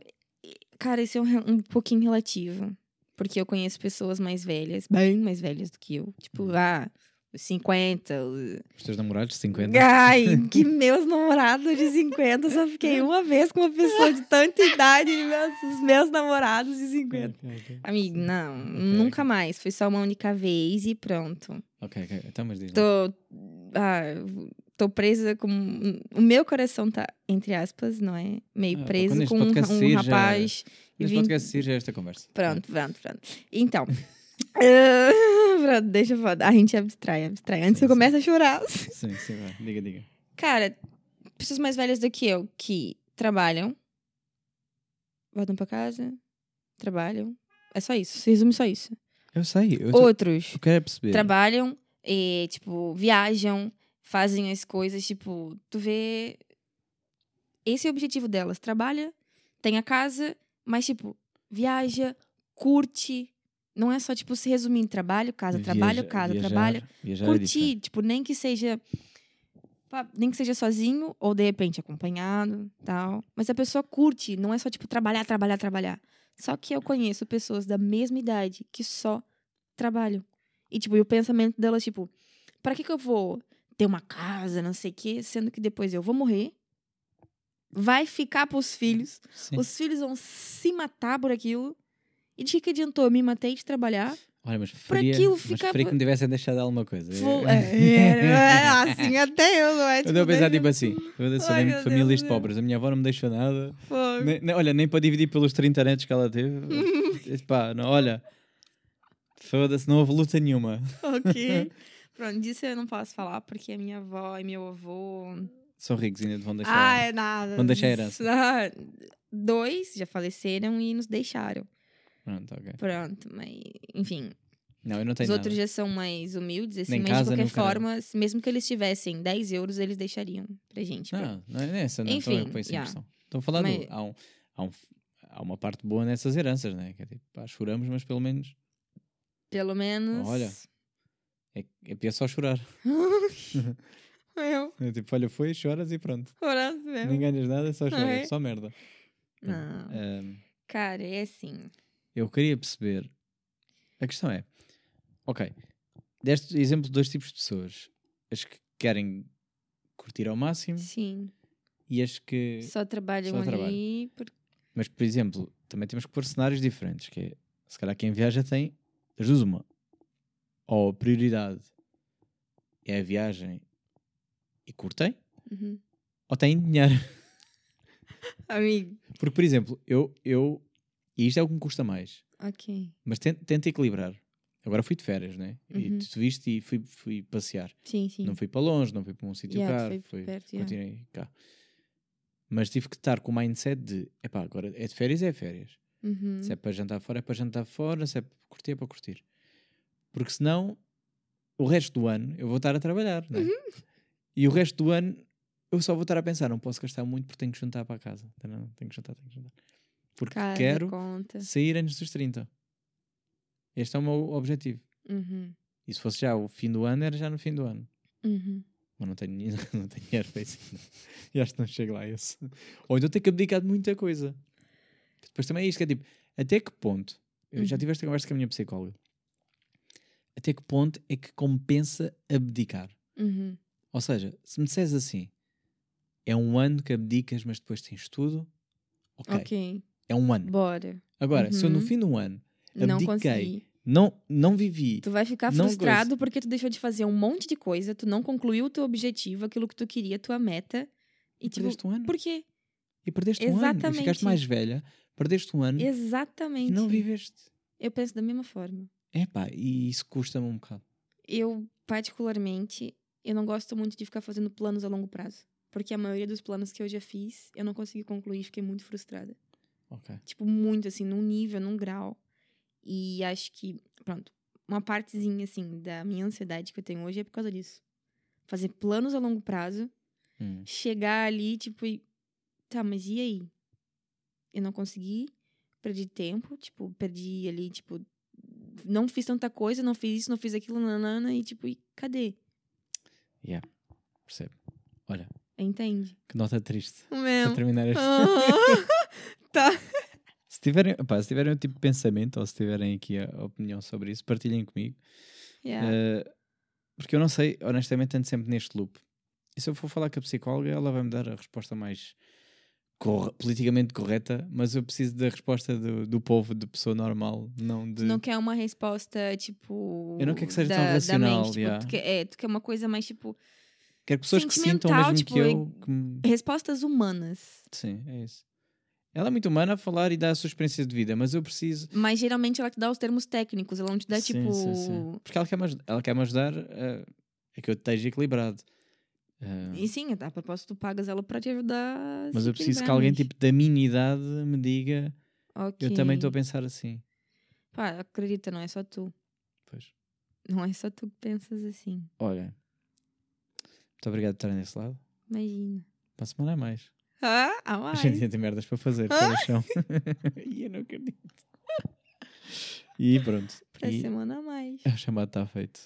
Speaker 2: Cara, isso é um, um pouquinho relativo. Porque eu conheço pessoas mais velhas, bem mais velhas do que eu. Tipo,
Speaker 1: Uhum.
Speaker 2: ah, os 50, os...
Speaker 1: Teus namorados, 50?
Speaker 2: Ai, que meus namorados de 50. Eu só fiquei uma vez com uma pessoa de tanta idade e meus, os meus namorados de 50.
Speaker 1: Ok, ok.
Speaker 2: Amigo, não,
Speaker 1: Ok,
Speaker 2: nunca mais. Foi só uma única vez e pronto.
Speaker 1: Ok, ok. Então, mas diz.
Speaker 2: Tô. Ah, tô presa com. O meu coração tá, entre aspas, não é? Meio
Speaker 1: Ah,
Speaker 2: preso com um, um
Speaker 1: sair, já-
Speaker 2: rapaz.
Speaker 1: Neste
Speaker 2: vim-
Speaker 1: podcast seguir já esta conversa.
Speaker 2: Pronto, pronto, pronto. Então. ah, deixa eu falar. A gente abstrai, abstrai. Antes
Speaker 1: Sim,
Speaker 2: eu
Speaker 1: sim.
Speaker 2: começo a chorar.
Speaker 1: Sim, sim, vai. Diga, diga.
Speaker 2: Cara, pessoas mais velhas do que eu que trabalham, voltam pra casa, trabalham. É só isso. Se resume só isso.
Speaker 1: Eu sei, eu,
Speaker 2: Outros
Speaker 1: eu quero perceber.
Speaker 2: trabalham e, tipo, viajam, fazem as coisas, tipo, tu vê. Esse é o objetivo delas. Trabalha, tem a casa, mas, tipo, viaja, curte. Não é só, tipo, se resumir em trabalho, casa, trabalho,
Speaker 1: Viaja-
Speaker 2: casa,
Speaker 1: viajar-
Speaker 2: trabalho.
Speaker 1: Viajar é
Speaker 2: Curtir, tipo, nem que seja. Nem que seja sozinho ou de repente acompanhado, tal. Mas a pessoa curte, não é só tipo trabalhar, trabalhar, trabalhar. Só que eu conheço pessoas da mesma idade que só trabalham. E tipo, e o pensamento delas tipo, para que que eu vou ter uma casa, não sei o quê, sendo que depois eu vou morrer? Vai ficar pros filhos,
Speaker 1: Sim.
Speaker 2: os filhos vão se matar por aquilo. E de que que adiantou? Me matei de trabalhar.
Speaker 1: Olha, mas preferia,
Speaker 2: aquilo
Speaker 1: mas
Speaker 2: ficar-
Speaker 1: preferia que me tivessem deixado alguma coisa.
Speaker 2: Vou-
Speaker 1: É-
Speaker 2: é, é, assim até eu, não é?
Speaker 1: Eu devo pensar tipo assim, eu sou mesmo de famílias
Speaker 2: meu.
Speaker 1: pobres, a minha avó não me deixou nada. Nem- olha, nem para dividir pelos 30 netos que ela teve. Pá, não, olha, foda-se, não houve luta nenhuma.
Speaker 2: Ok. Pronto, disso eu não posso falar porque a minha avó e meu avô.
Speaker 1: São ricos ainda vão deixar.
Speaker 2: Ah, é nada.
Speaker 1: Vão deixar a herança.
Speaker 2: Ah, Dois já faleceram e nos deixaram.
Speaker 1: Pronto, ok.
Speaker 2: Pronto, mas enfim.
Speaker 1: Não, eu não tenho
Speaker 2: Os outros
Speaker 1: nada.
Speaker 2: já são mais humildes, assim,
Speaker 1: Nem
Speaker 2: mas
Speaker 1: casa,
Speaker 2: de qualquer forma, se- mesmo que eles tivessem 10 euros, eles deixariam pra gente.
Speaker 1: Não, não é essa, não. Enfim,
Speaker 2: Enfim,
Speaker 1: estou a pôr isso em
Speaker 2: yeah.
Speaker 1: questão. Estou a falar do-
Speaker 2: Mas-
Speaker 1: há, um, há, um, há uma parte boa nessas heranças, né? Que é tipo, pá, choramos, mas pelo menos
Speaker 2: Pelo menos.
Speaker 1: Olha. é, é pior só chorar.
Speaker 2: eu,
Speaker 1: É tipo, olha, foi, choras e pronto.
Speaker 2: orando mesmo.
Speaker 1: Nem ganhas nada, só choras,
Speaker 2: Ai.
Speaker 1: só merda.
Speaker 2: Não.
Speaker 1: Ahm,
Speaker 2: Cara, é assim.
Speaker 1: Eu queria perceber. A questão é: ok, deste exemplo de dois tipos de pessoas. As que querem curtir ao máximo
Speaker 2: Sim.
Speaker 1: e as que.
Speaker 2: Só trabalham
Speaker 1: Só trabalham.
Speaker 2: ali. Por...
Speaker 1: Mas, por exemplo, também temos que pôr cenários diferentes. Que é, se calhar quem viaja tem das duas uma. Ou a prioridade é a viagem e curtem,
Speaker 2: Uhum.
Speaker 1: ou têm dinheiro.
Speaker 2: Amigo.
Speaker 1: Porque, por exemplo, eu, eu. E isto é o que me custa mais.
Speaker 2: Ok.
Speaker 1: Mas tento equilibrar. Agora fui de férias, né? E
Speaker 2: Uhum.
Speaker 1: tu viste e fui, fui passear.
Speaker 2: Sim, sim.
Speaker 1: Não fui para longe, não fui para um sítio
Speaker 2: Yeah,
Speaker 1: caro. Fui,
Speaker 2: perto, yeah.
Speaker 1: continuei cá. Mas tive que estar com o mindset de: epá, agora é de férias, é férias.
Speaker 2: Uhum.
Speaker 1: Se é para jantar fora, é para jantar fora. Se é para curtir, é para curtir. Porque senão, o resto do ano eu vou estar a trabalhar, né?
Speaker 2: Uhum.
Speaker 1: E o resto do ano eu só vou estar a pensar: não posso gastar muito porque tenho que juntar para a casa. Não, tenho que juntar, tenho que juntar. Porque
Speaker 2: Casa,
Speaker 1: quero sair antes dos 30. Este é o meu objetivo.
Speaker 2: Uhum.
Speaker 1: E se fosse já o fim do ano, era já no fim do ano.
Speaker 2: Uhum.
Speaker 1: Mas não tenho, não tenho dinheiro para isso ainda. E acho que não chego lá a esse. Ou então tenho que abdicar de muita coisa. Depois também é isto que é tipo, até que ponto, eu já
Speaker 2: Uhum.
Speaker 1: tive esta conversa com a minha psicóloga, até que ponto é que compensa abdicar?
Speaker 2: Uhum.
Speaker 1: Ou seja, se me disseres assim, é um ano que abdicas, mas depois tens tudo, ok,
Speaker 2: Ok.
Speaker 1: É um ano.
Speaker 2: Bora.
Speaker 1: Agora, se eu no
Speaker 2: Uhum.
Speaker 1: fim do ano
Speaker 2: Não
Speaker 1: Abdiquei.
Speaker 2: consegui.
Speaker 1: não, não vivi,
Speaker 2: Tu vai ficar
Speaker 1: Não
Speaker 2: frustrado porque tu deixou de fazer um monte de coisa, tu não concluiu o teu objetivo, aquilo que tu queria, tua meta. E tipo,
Speaker 1: perdeste um ano.
Speaker 2: por quê?
Speaker 1: E perdeste um ano. E
Speaker 2: Exatamente.
Speaker 1: ficaste mais velha, perdeste um ano
Speaker 2: Exatamente.
Speaker 1: e não viveste.
Speaker 2: Eu penso da mesma forma.
Speaker 1: Epá, e isso custa-me um bocado.
Speaker 2: Eu, particularmente, eu não gosto muito de ficar fazendo planos a longo prazo. Porque a maioria dos planos que eu já fiz, eu não consegui concluir, fiquei muito frustrada.
Speaker 1: Ok.
Speaker 2: Tipo, muito, assim, num nível, num grau. E acho que, pronto, uma partezinha, assim, da minha ansiedade que eu tenho hoje é por causa disso. Fazer planos a longo prazo,
Speaker 1: Hum.
Speaker 2: chegar ali, tipo, e... tá, mas e aí? Eu não consegui, perdi tempo, tipo, perdi ali, tipo, não fiz tanta coisa, não fiz isso, não fiz aquilo, nanana, e tipo, e cadê?
Speaker 1: Percebe? Olha,
Speaker 2: Entende?
Speaker 1: que nota triste.
Speaker 2: Mesmo.
Speaker 1: terminar este.
Speaker 2: Tá.
Speaker 1: Se tiverem, opá, se tiverem um tipo de pensamento ou se tiverem aqui a opinião sobre isso, partilhem comigo.
Speaker 2: Yeah.
Speaker 1: Eh, porque eu não sei, honestamente, ando sempre neste loop. E se eu for falar com a psicóloga, ela vai me dar a resposta mais corre- politicamente correta, mas eu preciso da resposta do, do povo, de pessoa normal, não de.
Speaker 2: Tu não quer uma resposta, tipo.
Speaker 1: Eu não quero que seja
Speaker 2: da,
Speaker 1: tão racional,
Speaker 2: mente, tipo,
Speaker 1: yeah.
Speaker 2: tu quer, é, tu quer uma coisa mais, tipo,
Speaker 1: Quero pessoas que sintam mesmo
Speaker 2: tipo,
Speaker 1: que eu. que
Speaker 2: respostas humanas.
Speaker 1: Sim, é isso. Ela é muito humana a falar e dar a sua experiência de vida, mas eu preciso.
Speaker 2: Mas geralmente ela te dá os termos técnicos, ela não te dá,
Speaker 1: Sim,
Speaker 2: tipo.
Speaker 1: sim, sim. Porque ela quer me, aj- ela quer me ajudar a, a que eu esteja equilibrado. Ah,
Speaker 2: E sim, a propósito, tu pagas ela pra te ajudar.
Speaker 1: mas eu preciso que alguém tipo da minha idade me diga
Speaker 2: Ok.
Speaker 1: eu também estou a pensar assim.
Speaker 2: Pá, acredita, não é só tu.
Speaker 1: Pois.
Speaker 2: Não é só tu que pensas assim.
Speaker 1: Olha, muito obrigado por estarem desse lado.
Speaker 2: Imagina.
Speaker 1: Para a semana é mais.
Speaker 2: Ah, a
Speaker 1: A
Speaker 2: mais.
Speaker 1: gente ainda tem merdas para fazer, pelo chão. e eu não acredito. E pronto.
Speaker 2: Pra
Speaker 1: E
Speaker 2: semana a mais.
Speaker 1: o chamado está feito.